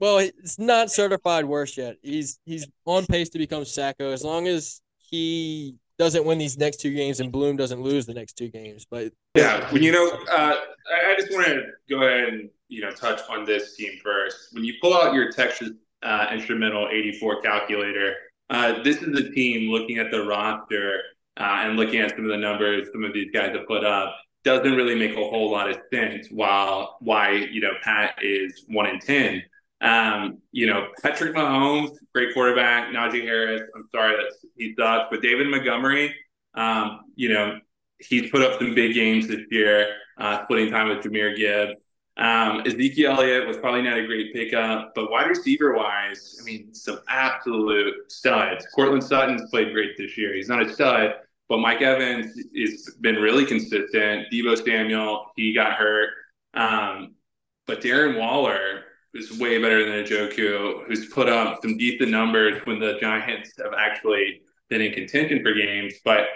well, it's not certified worse yet. He's he's on pace to become Sacko as long as he doesn't win these next two games and Bloom doesn't lose the next two games. But Yeah, when you know, uh, I just want to go ahead and you know touch on this team first. When you pull out your Texas uh, Instrumental 84 calculator, uh, this is a team looking at the roster uh, and looking at some of the numbers some of these guys have put up. Doesn't really make a whole lot of sense. While why you know Pat is one in ten. Um, you know Patrick Mahomes, great quarterback. Najee Harris, I'm sorry that he sucks, but David Montgomery, um, you know he's put up some big games this year, uh, splitting time with Jahmyr Gibbs. Um, Ezekiel Elliott was probably not a great pickup, but wide receiver wise, I mean, some absolute studs. Courtland Sutton's played great this year. He's not a stud, but Mike Evans has been really consistent. Deebo Samuel, he got hurt. Um, but Darren Waller is way better than Njoku, who's put up some decent numbers when the Giants have actually been in contention for games. But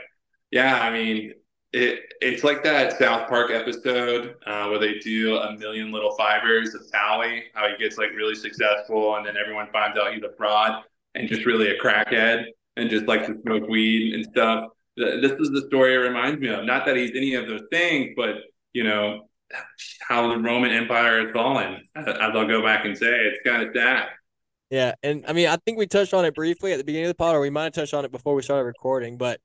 yeah, I mean, it it's like that South Park episode uh, where they do a million little fibers of Towelie, how he gets like really successful, and then everyone finds out he's a fraud and just really a crackhead and just likes to smoke weed and stuff. Th- This is the story it reminds me of. Not that he's any of those things, but you know how the Roman Empire has fallen. As I'll go back and say, it's kind of sad. Yeah, and I mean, I think we touched on it briefly at the beginning of the pod, or we might have touched on it before we started recording. But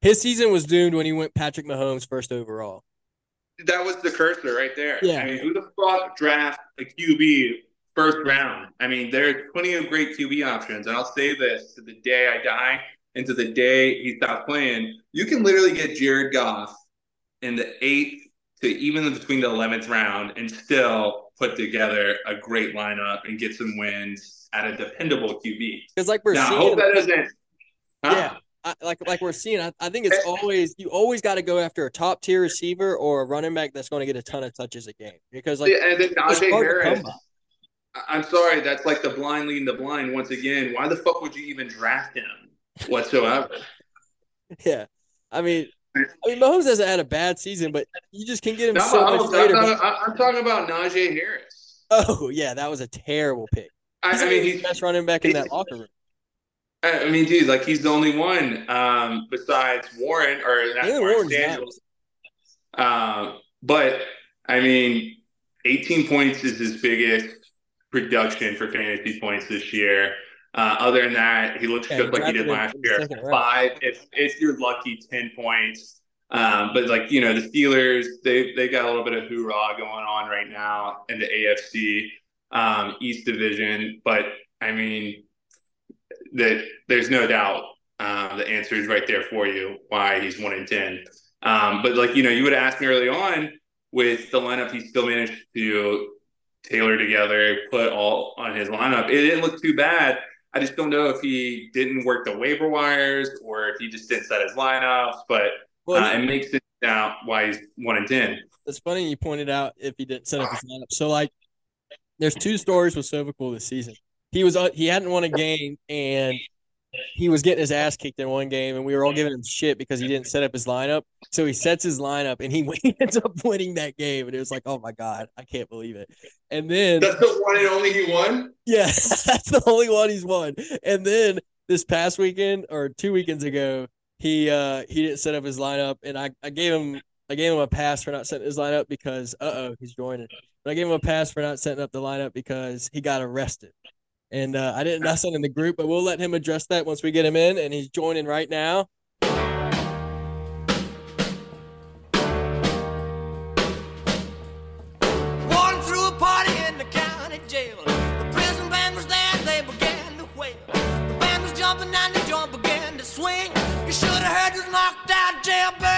his season was doomed when he went Patrick Mahomes first overall. That was the cursor right there. Yeah. I mean, who the fuck draft a QB first round? I mean, there are plenty of great QB options, and I'll say this to the day I die and to the day he stopped playing. You can literally get Jared Goff in the eighth to even between the eleventh round and still put together a great lineup and get some wins at a dependable QB. Because like we're Now, I seeing, hope that doesn't. Huh? yeah, I, like like we're seeing, I, I think it's always you always got to go after a top tier receiver or a running back that's going to get a ton of touches a game because like and then Najee Harris. I- I'm sorry, that's like the blind leading the blind once again. Why the fuck would you even draft him whatsoever? Yeah, I mean, I mean Mahomes hasn't had a bad season, but you just can get him No, so I'm, much I'm, later. I'm- I'm talking about Najee Harris. oh yeah, that was a terrible pick. I, He's I mean, he's. best running back in that locker room. I I mean, dude, like he's the only one um, besides Warren or not Jalen Warren Daniels. Um, but I mean, 18 points is his biggest production for fantasy points this year. Uh, other than that, he looks Yeah, just like he did last year. second. Five, if if you're lucky, 10 points. Um, but like you know, the Steelers, they they got a little bit of hoorah going on right now in the AFC um, East Division. But I mean, that there's no doubt um, the answer is right there for you why he's one in ten. Um, but like you know, you would ask me early on with the lineup he still managed to tailor together, put all on his lineup. It didn't look too bad. I just don't know if he didn't work the waiver wires or if he just didn't set his lineups. But Well, uh, it makes it now why he's one in ten. it's funny you pointed out if he didn't set up his lineup. So like, there's two stories with Sovacool this season. He was uh, he hadn't won a game and he was getting his ass kicked in one game, and we were all giving him shit because he didn't set up his lineup. So he sets his lineup and he ends up winning that game, and it was like, oh my god, I can't believe it. And then That's the one and only he won. yeah, that's the only one he's won. And then this past weekend or two weekends ago, he uh he didn't set up his lineup, and I, I gave him I gave him a pass for not setting his lineup because uh oh he's joining. But I gave him a pass for not setting up the lineup because he got arrested. And uh, I didn't not send in the group, but we'll let him address that once we get him in, and he's joining right now. Swing. You should have heard this knocked out jailbird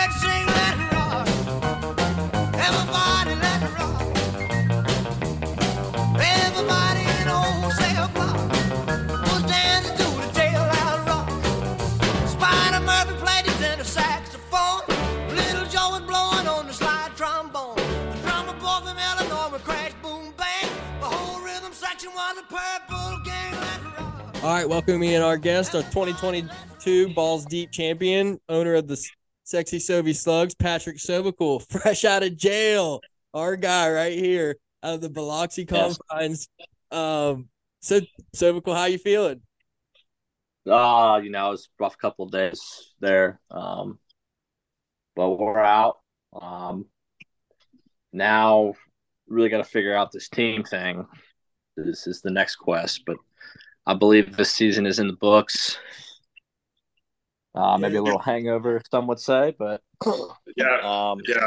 All right, welcoming in our guest, our 2022 Balls Deep champion, owner of the Sexy Sovi Slugs, Patrick Sovacool, fresh out of jail. Our guy right here out of the Biloxi Yes. confines. Um, so Sovacool, how you feeling? Uh, you know, it was a rough couple of days there. Um, but we're out. Um, now really got to figure out this team thing. This is the next quest, but I believe this season is in the books. Uh, maybe a little hangover, some would say, but Yeah, um, yeah.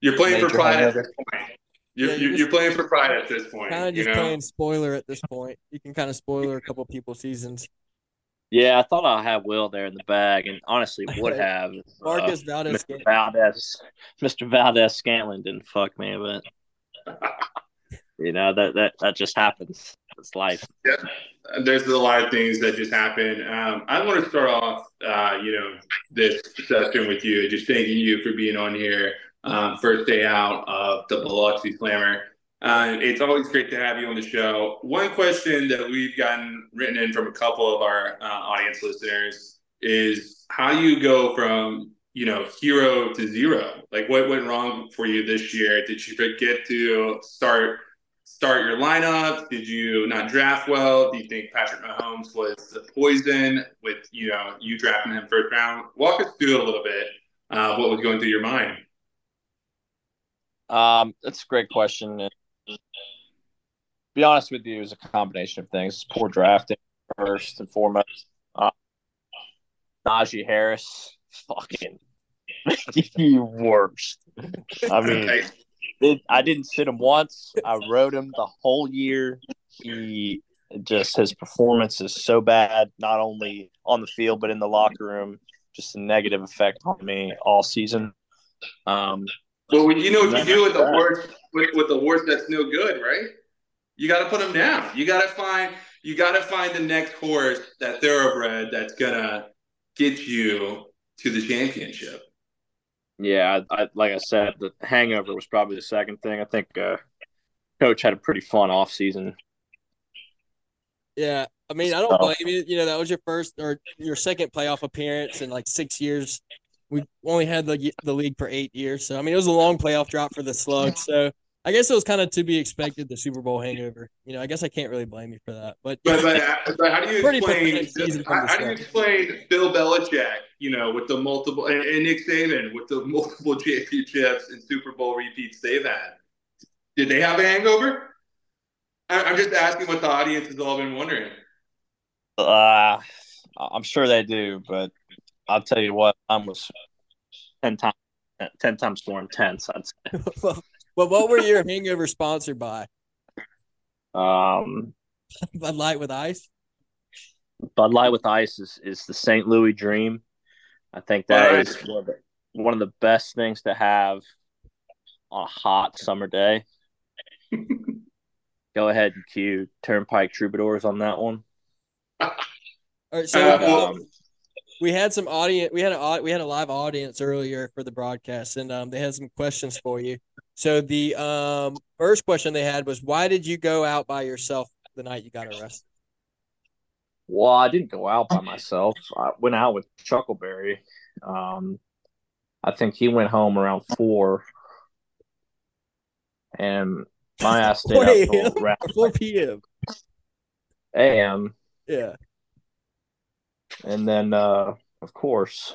You're playing for Major pride at this point. You're, Yeah, you you're, just- playing for pride at this point. Kind of you just know? playing spoiler at this point. You can kind of spoiler a couple people's seasons. yeah, I thought I had Will there in the bag, and honestly would have. if, uh, Marquez Valdes. Mr. Valdes, Mr. Valdes-Scantling didn't fuck me, but you know that that that just happens. It's life. Yeah, There's a lot of things that just happen. Um, I want to start off, uh, you know, this session with you, just thanking you for being on here. Um, first day out of the Biloxi Slammer. Uh, it's always great to have you on the show. One question that we've gotten written in from a couple of our uh, audience listeners is how you go from you know hero to zero. Like what went wrong for you this year? Did you forget to start start your lineup? Did you not draft well? Do you think Patrick Mahomes was the poison with you know you drafting him first round? Walk us through a little bit. Uh, what was going through your mind? Um, that's a great question. Be honest with you, it was a combination of things. Poor drafting first and foremost. Uh, Najee Harris, fucking the worst. I mean, I didn't sit him once. I rode him the whole year. He just his performance is so bad, not only on the field but in the locker room. Just a negative effect on me all season. Um, Well, you know what you do with the horse with, with the horse that's no good, right? You got to put him down. You got to find you got to find the next horse, that thoroughbred that's gonna get you to the championship. Yeah, I, I, like I said, the hangover was probably the second thing. I think uh, coach had a pretty fun off season. Yeah, I mean, I don't blame you. You know, that was your first or your second playoff appearance in like six years. We only had the the league for eight years, so I mean, it was a long playoff drop for the Slugs. So I guess it was kind of to be expected. The Super Bowl hangover. You know, I guess I can't really blame you for that. But But, but, but how do you explain pathetic how, how do you explain Bill Belichick? You know, with the multiple and, and Nick Saban with the multiple championships and Super Bowl repeats they've had. Did they have a hangover? I, I'm just asking what the audience has all been wondering. Uh, I'm sure they do, but I'll tell you what, mine was ten times ten times more intense. I'd say. well, what were your hangover sponsored by? Um, Bud Light with ice. Bud Light with ice is, is the St. Louis dream. I think that Right. is one of, the, one of the best things to have on a hot summer day. Go ahead and cue Turnpike Troubadours on that one. All right, so Uh, um, we had some audience. We had a we had a live audience earlier for the broadcast, and um, they had some questions for you. So the um first question they had was, "Why did you go out by yourself the night you got arrested?" Well, I didn't go out by myself. I went out with Chuckleberry. Um, I think he went home around four, and my ass stayed 4 up till around 4 p.m. a.m. Yeah, And then, uh, of course,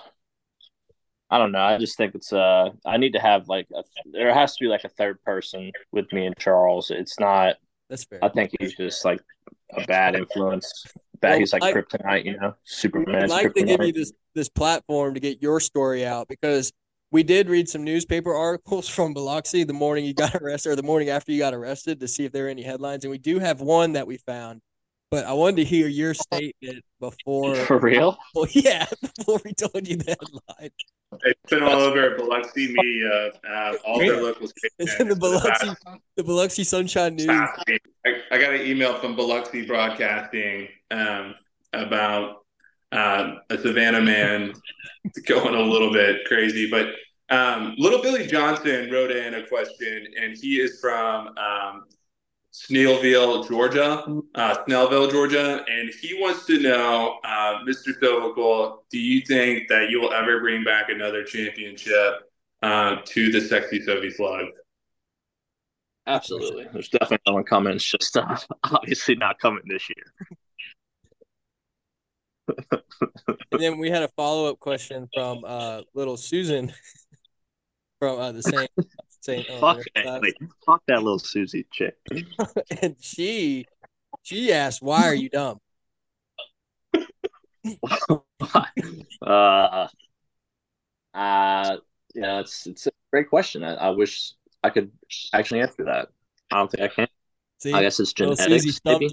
I don't know. I just think it's uh, I need to have like a, there has to be like a third person with me and Charles. It's not. that's fair. I think he's just like a bad influence. Bad. Well, he's like I- kryptonite, you know. Superman. I'd like to give you this this platform to get your story out because we did read some newspaper articles from Biloxi the morning you got arrested or the morning after you got arrested to see if there were any headlines, and we do have one that we found. But I wanted to hear your statement before. for real. Well, yeah, before we told you the headline. It's been all over Biloxi media, uh, all their local It's in the Biloxi, the Biloxi Sunshine News. I, I got an email from Biloxi Broadcasting um, about um, a Savannah man going a little bit crazy. But um, Little Billy Johnson wrote in a question, and he is from um, Snellville, Georgia, uh, Snellville, Georgia, and he wants to know, uh, Mr. Sovacool, do you think that you will ever bring back another championship uh, to the Sexy Sophie Slug? Absolutely. There's definitely no one coming. It's just uh, obviously not coming this year. And then we had a follow up question from uh, little Susan from uh, the same same Fuck, that, like, fuck that little Susie chick. and she she asked, "Why are you dumb?" uh, uh, yeah, it's it's a great question. I, I wish I could actually answer that. I don't think I can. See, I guess it's little genetics, maybe.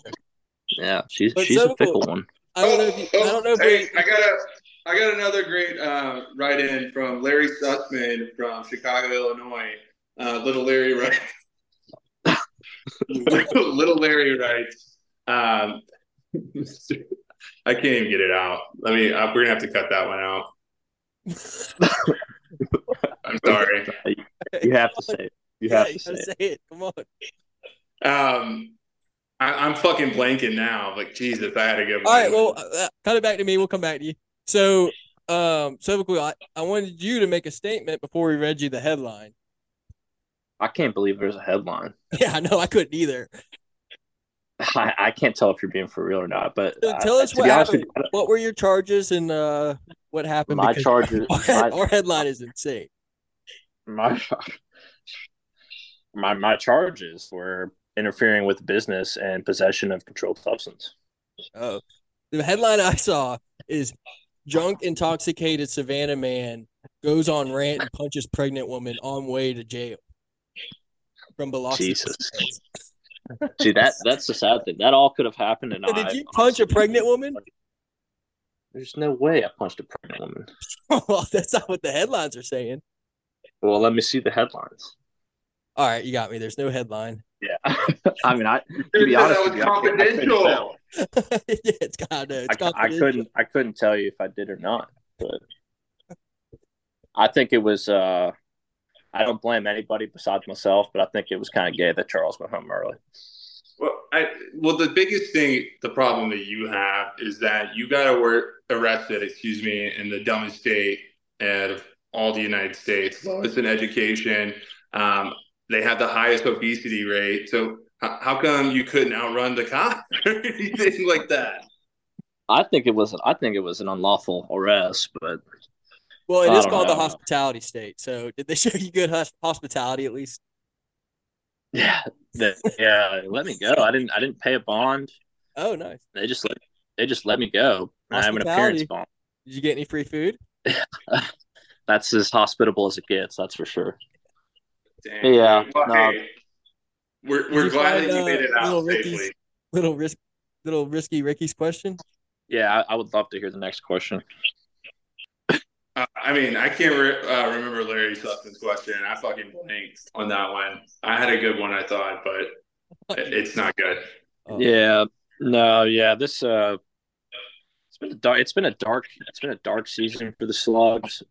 Yeah, she's But she's so a fickle cool. one. I don't know. If you, I don't know. If Hey, we- I got a, I got another great uh, write-in from Larry Sussman from Chicago, Illinois. Uh, little Larry writes. little, little Larry writes. Um, I can't even get it out. Let me. Uh, we're gonna have to cut that one out. I'm sorry. You have to say it. You yeah, have you to say gotta it. it. Come on. Um, I, I'm fucking blanking now. Like Jesus, I had to give. All right. Well, uh, cut it back to me. We'll come back to you. So, um, so cool. I, I wanted you to make a statement before we read you the headline. I can't believe there's a headline. Yeah, I know. I couldn't either. I, I can't tell if you're being for real or not. But So uh, tell us what happened. you, What were your charges and uh, what happened? My charges- Our, our headline is insane. my my my charges were interfering with business and possession of controlled substance. Oh, the headline I saw is drunk, intoxicated Savannah man goes on rant and punches pregnant woman on way to jail. From Biloxi. Jesus. See that that's the sad thing. That all could have happened, and So did I you punch a pregnant woman? There's no way I punched a pregnant woman. well, that's not what the headlines are saying. Well, let me see the headlines. All right, you got me. There's no headline. Yeah, I mean, I to Dude, be that was with you, I couldn't- I couldn't confidential. tell. yeah, it's got no. It's I, I couldn't I couldn't tell you if I did or not, but I think it was uh I don't blame anybody besides myself, but I think it was kind of gay that Charles went home early. Well, I well the biggest thing, the problem that you have is that you got arrested, excuse me, in the dumbest state of all the United States, lowest in education. Um, they have the highest obesity rate. So h- how come you couldn't outrun the cop or anything like that? I think it was I think it was an unlawful arrest, but Well, it I is don't called the hospitality state. So, did they show you good hus- hospitality at least? yeah, the, yeah, let me go. I didn't I didn't pay a bond. Oh, nice. They just let they just let me go. I have an appearance bond. Did you get any free food? That's as hospitable as it gets. That's for sure. Dang. Yeah, Well, no. hey, we're we're glad that you uh, made it little out Ricky's- safely. Little risk, little risky Ricky's question. Yeah, I, I would love to hear the next question. Uh, I mean, I can't re- uh, remember Larry Sussman's question. I fucking blanked on that one. I had a good one, I thought, but it- it's not good. Oh. Yeah, no, yeah. This uh, it's been a dark. It's been a dark. It's been a dark season for the Slugs.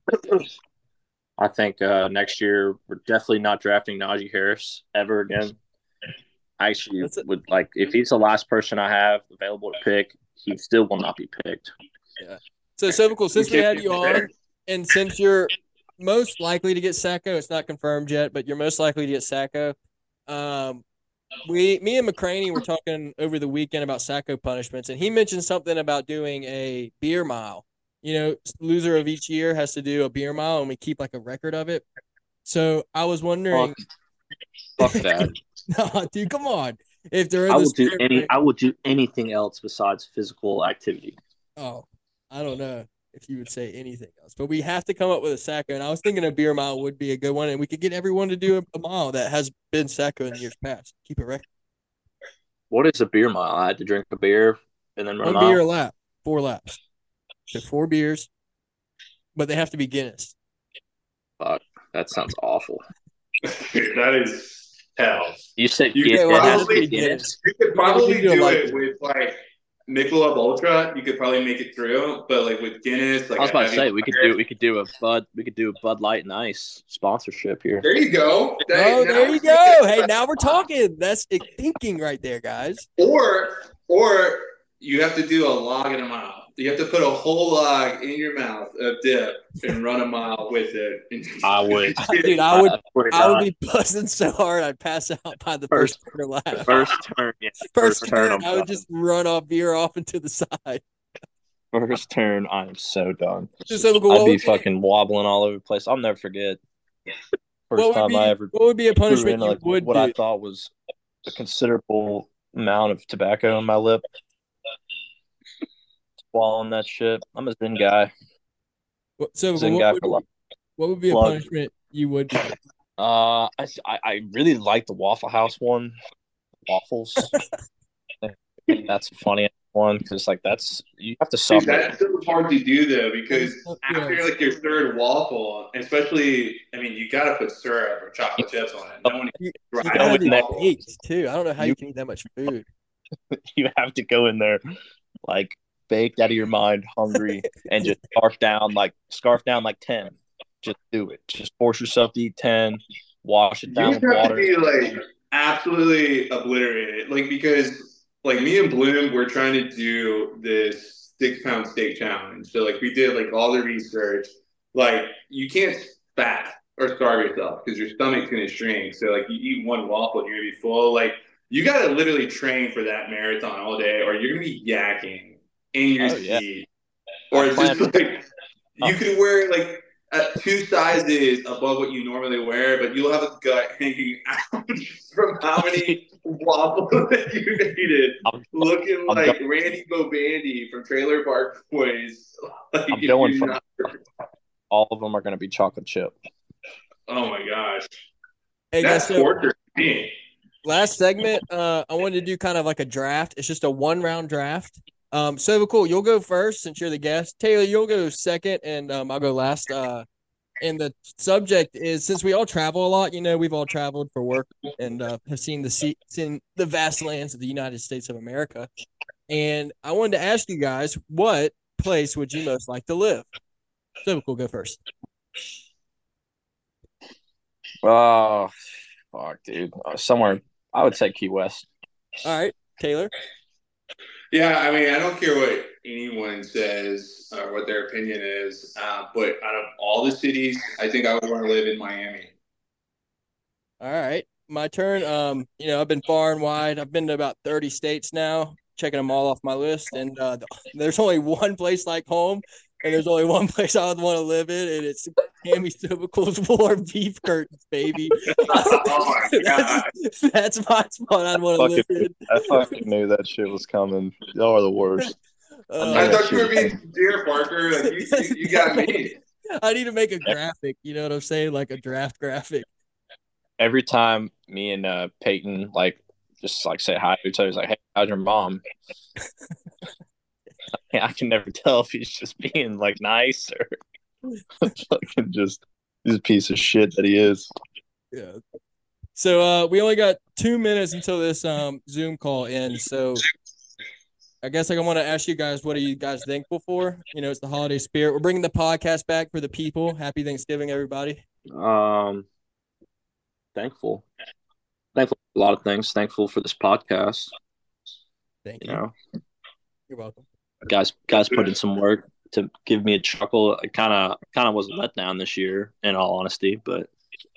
I think uh, next year we're definitely not drafting Najee Harris ever again. I actually a- would like if he's the last person I have available to pick, he still will not be picked. Yeah. So, Sovacool, since we can't had you on, fair. And since you're most likely to get Sacko, it's not confirmed yet, but you're most likely to get Sacko. Um, we, me and McCraney were talking over the weekend about Sacko punishments, and he mentioned something about doing a beer mile. You know, loser of each year has to do a beer mile, and we keep like a record of it. So I was wondering, Fuck that. no, dude, come on. If they're I will do any. break- I will do anything else besides physical activity. Oh, I don't know if you would say anything else, but we have to come up with a Sacko. And I was thinking a beer mile would be a good one, and we could get everyone to do a, a mile that has been Sacko in years past. Keep it record. What is a beer mile? I had to drink a beer and then run One a beer a lap, four laps. So four beers, but they have to be Guinness. Fuck, That sounds awful. that is hell. You said You get, could it has to probably Guinness. You could probably need to do it it. with like Michelob Ultra, you could probably make it through, but like with Guinness, like I was about to heavy say we could do we could do a Bud we could do a Bud Light and Ice sponsorship here. There you go. Oh, there you go. Hey, now we're talking. That's thinking right there, guys. Or or you have to do a log and a mile. You have to put a whole log in your mouth of dip and run a mile with it. I would. Dude, I would swear to I would be buzzing so hard I'd pass out by the first First- quarter lap. first turn. Yeah, First turn. turn, I'm would done. just run off veer off into the side. First turn, I am so done. Just so I'd be would be- fucking wobbling all over the place. I'll never forget. First What time be, I ever what would be a punishment in you like would what do? I thought was a considerable amount of tobacco on my lip. Swallowing that shit. I'm a Zyn guy. What, so Zyn what guy would, for life. what would be a Plug. punishment you would? Uh, I, I I really like the Waffle House one, waffles. That's a funny one because like that's you have to Dude, suffer. that's so hard to do though because Yeah. after like your third waffle, especially, I mean, you got to put syrup or chocolate chips on it. No one You, can you try gotta with that- waffles. too. I don't know how you, You- can eat that much food. you have to go in there like baked out of your mind, hungry, and just scarf down like scarf down like ten. Just do it. Just force yourself to eat ten. Wash it You down have with to be like absolutely obliterated, like because like me and Bloom, we're trying to do this six pound steak challenge. So like we did like all the research. Like you can't fast or starve yourself because your stomach's gonna shrink. So like you eat one waffle, you're gonna be full. Like you gotta literally train for that marathon all day, or you're gonna be yakking in your Oh, yeah. seat. Or I it's just plan- like you could wear like uh, two sizes above what you normally wear, but you'll have a gut hanging out from how many waffles that you ate. I'm, Looking I'm like Randy Bobandy from Trailer Park Boys. Like, I'm going for- not- all of them are going to be chocolate chip. oh my gosh, Hey guys, that's so torture to last segment, uh, I wanted to do kind of like a draft. It's just a one round draft. Um, so cool. You'll go first since you're the guest. Taylor, you'll go second, and um, I'll go last. Uh, and the subject is since we all travel a lot, you know, we've all traveled for work and uh, have seen the sea, seen the vast lands of the United States of America. And I wanted to ask you guys, what place would you most like to live? So cool. Go first. Oh, fuck, dude. Uh, somewhere, I would say Key West. All right, Taylor. Yeah, I mean, I don't care what anyone says or what their opinion is, uh, but out of all the cities, I think I would want to live in Miami. All right, my turn. Um, you know, I've been far and wide. I've been to about 30 states now, checking them all off my list. And uh, there's only one place like home, and there's only one place I would want to live in, and it's Tammy Sovacool's War Beef Curtains, baby. oh my god! that's, that's my spot I'd want to live. I fucking knew that shit was coming. Y'all are the worst. Uh, I thought you were being sincere, Parker. Like you, you, you got me. I need to make a graphic. You know what I'm saying? Like a draft graphic. Every time me and uh, Peyton like just like say hi to each other, he's like, "Hey, how's your mom?" I can never tell if he's just being like nice or fucking just a piece of shit that he is. Yeah. So uh we only got two minutes until this um Zoom call ends. So I guess like I want to ask you guys, what are you guys thankful for? You know, it's the holiday spirit. We're bringing the podcast back for the people. Happy Thanksgiving, everybody. Um, thankful, thankful for a lot of things. Thankful for this podcast. Thank You you. know, You're welcome. guys, guys put in some work to give me a chuckle. It kind of, kind of was a letdown this year, in all honesty. But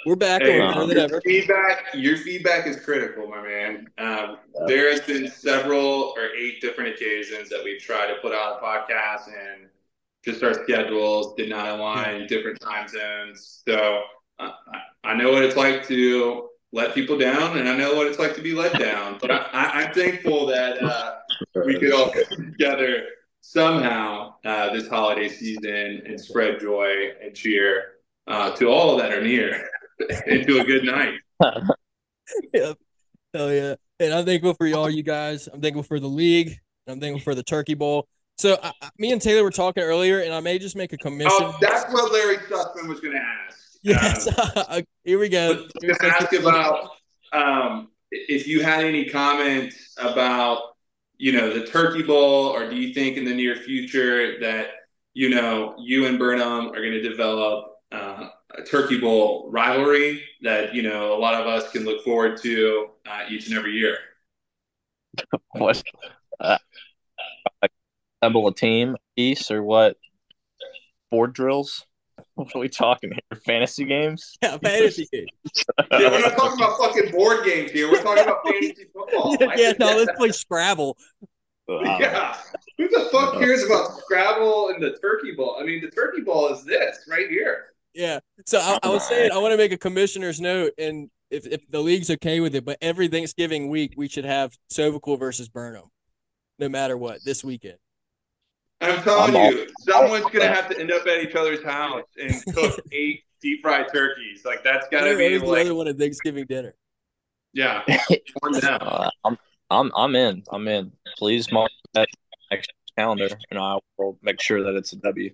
We're back Hey, and we're better than your feedback, your feedback is critical, my man. Um, there has been several or eight different occasions that we've tried to put out a podcast and just our schedules did not align, different time zones. So uh, I, I know what it's like to let people down, and I know what it's like to be let down. But I, I, I'm thankful that uh, we could all come together somehow uh, this holiday season and spread joy and cheer uh, to all that are near into a good night. Yep. Hell yeah. And I'm thankful for y'all, you guys. I'm thankful for the league. I'm thankful for the Turkey Bowl. So I, me and Taylor were talking earlier, and I may just make a commission. Oh, that's what Larry Sussman was going to ask. yes. Um, Here we go. to ask about um, if you had any comments about you know, the Turkey Bowl, or do you think in the near future that you know you and Burnham are going to develop uh, a Turkey Bowl rivalry that you know a lot of us can look forward to uh, each and every year? What? Uh, assemble a team piece or what? Board drills? What are we talking here? Fantasy games? Yeah, fantasy games. Yeah, we're not talking about fucking board games here. We're talking about fantasy football. yeah, no, let's play Scrabble. Wow. Yeah. Who the fuck cares about Scrabble and the Turkey Bowl? I mean, the Turkey Bowl is this right here. Yeah. So I, I was saying I want to make a commissioner's note, and if, if the league's okay with it, but every Thanksgiving week we should have Sovacool versus Burnham, no matter what, this weekend. I'm telling I'm you, someone's gonna have to end up at each other's house and cook eight deep fried turkeys. Like that's gotta be is the like, other one at Thanksgiving dinner? yeah. Uh, I'm I'm I'm in. I'm in. Please mark that next calendar, and I will make sure that it's a W.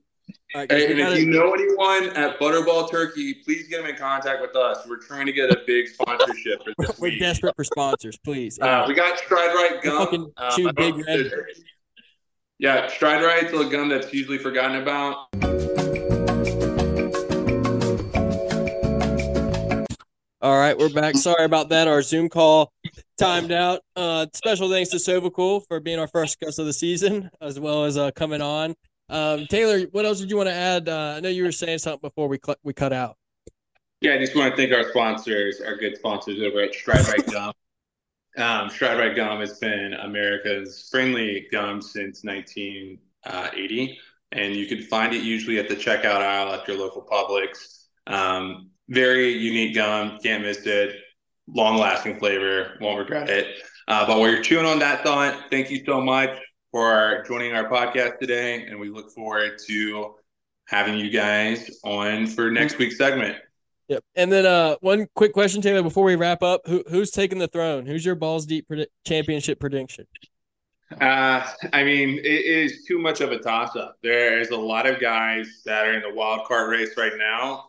All right, guys, Hey, we and if gotta- you know anyone at Butterball Turkey, please get them in contact with us. We're trying to get a big sponsorship for this we're week. desperate for sponsors, please. Uh, we got Stride Right gum. Fucking Um, chew big don't- red. Yeah, Stride Right's a gun that's usually forgotten about. All right, we're back. Sorry about that. Our Zoom call timed out. Uh, special thanks to Sovacool for being our first guest of the season, as well as uh, coming on. Um, Taylor, what else did you want to add? Uh, I know you were saying something before we cl- we cut out. Yeah, I just want to thank our sponsors, our good sponsors over at Stride Right Gum. Um, Stride Right Gum has been America's friendly gum since 1980, and you can find it usually at the checkout aisle at your local Publix. Um, very unique gum, can't miss it. Long lasting flavor, won't regret it. Uh, but while you're chewing on that thought, thank you so much for joining our podcast today, and we look forward to having you guys on for next week's segment. Yep. And then uh, one quick question, Taylor, before we wrap up: Who who's taking the throne? Who's your balls deep predi- championship prediction? Uh, I mean, it is too much of a toss up. There's a lot of guys that are in the wild card race right now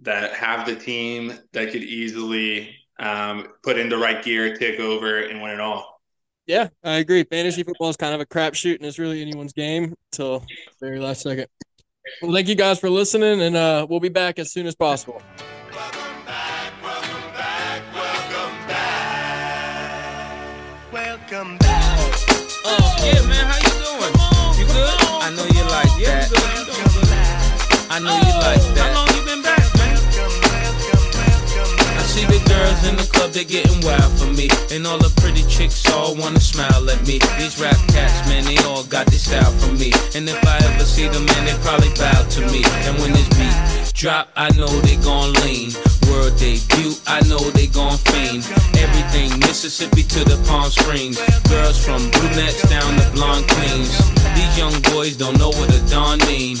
that have the team that could easily um, put the right gear, take over, and win it all. Yeah, I agree. Fantasy football is kind of a crapshoot, and it's really anyone's game till the very last second. Well, thank you guys for listening, and uh, we'll be back as soon as possible. I know you like oh, How that. long you been back, man? I see the girls in the club, they getting wild for me. And all the pretty chicks all wanna smile at me. These rap cats, man, they all got this style from me. And if I ever see them, man, they probably bow to me. And when this beat drop, I know they gon' lean. World debut, I know they gon' fiend. Everything Mississippi to the Palm Springs. Girls from brunettes down to blonde queens. These young boys don't know what a dawn mean.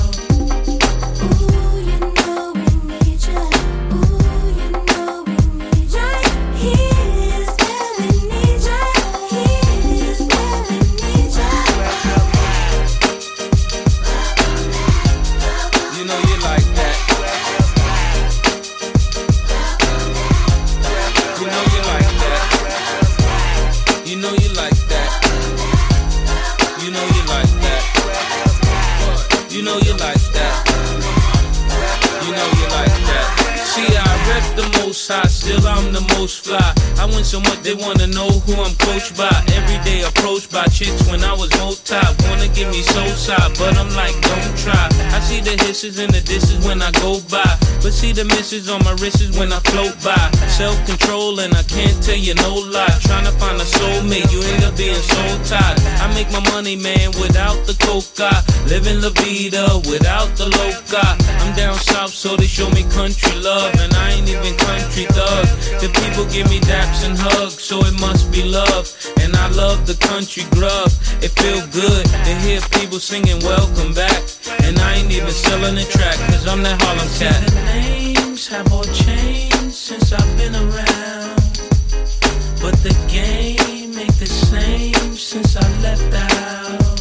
so much they wanna know who I'm coached by. Everyday approached by chicks when I was bow top. Wanna give me so side, but I'm like, don't try. I see the hisses and the disses when I go by. But see the misses on my wrists when I float by. Self control and I can't tell you no lie. Trying to find a soulmate, you end up being so tired. I make my money, man, without the coca. Living La Vida without the loca. I'm down south, so they show me country love. And I ain't even country thug. The people give me daps and and so it must be love. And I love the country grub. It feel good to hear people singing welcome back. And I ain't even selling the track, cause I'm that Harlem cat. The names have all changed since I've been around. But the game ain't the same since I left out.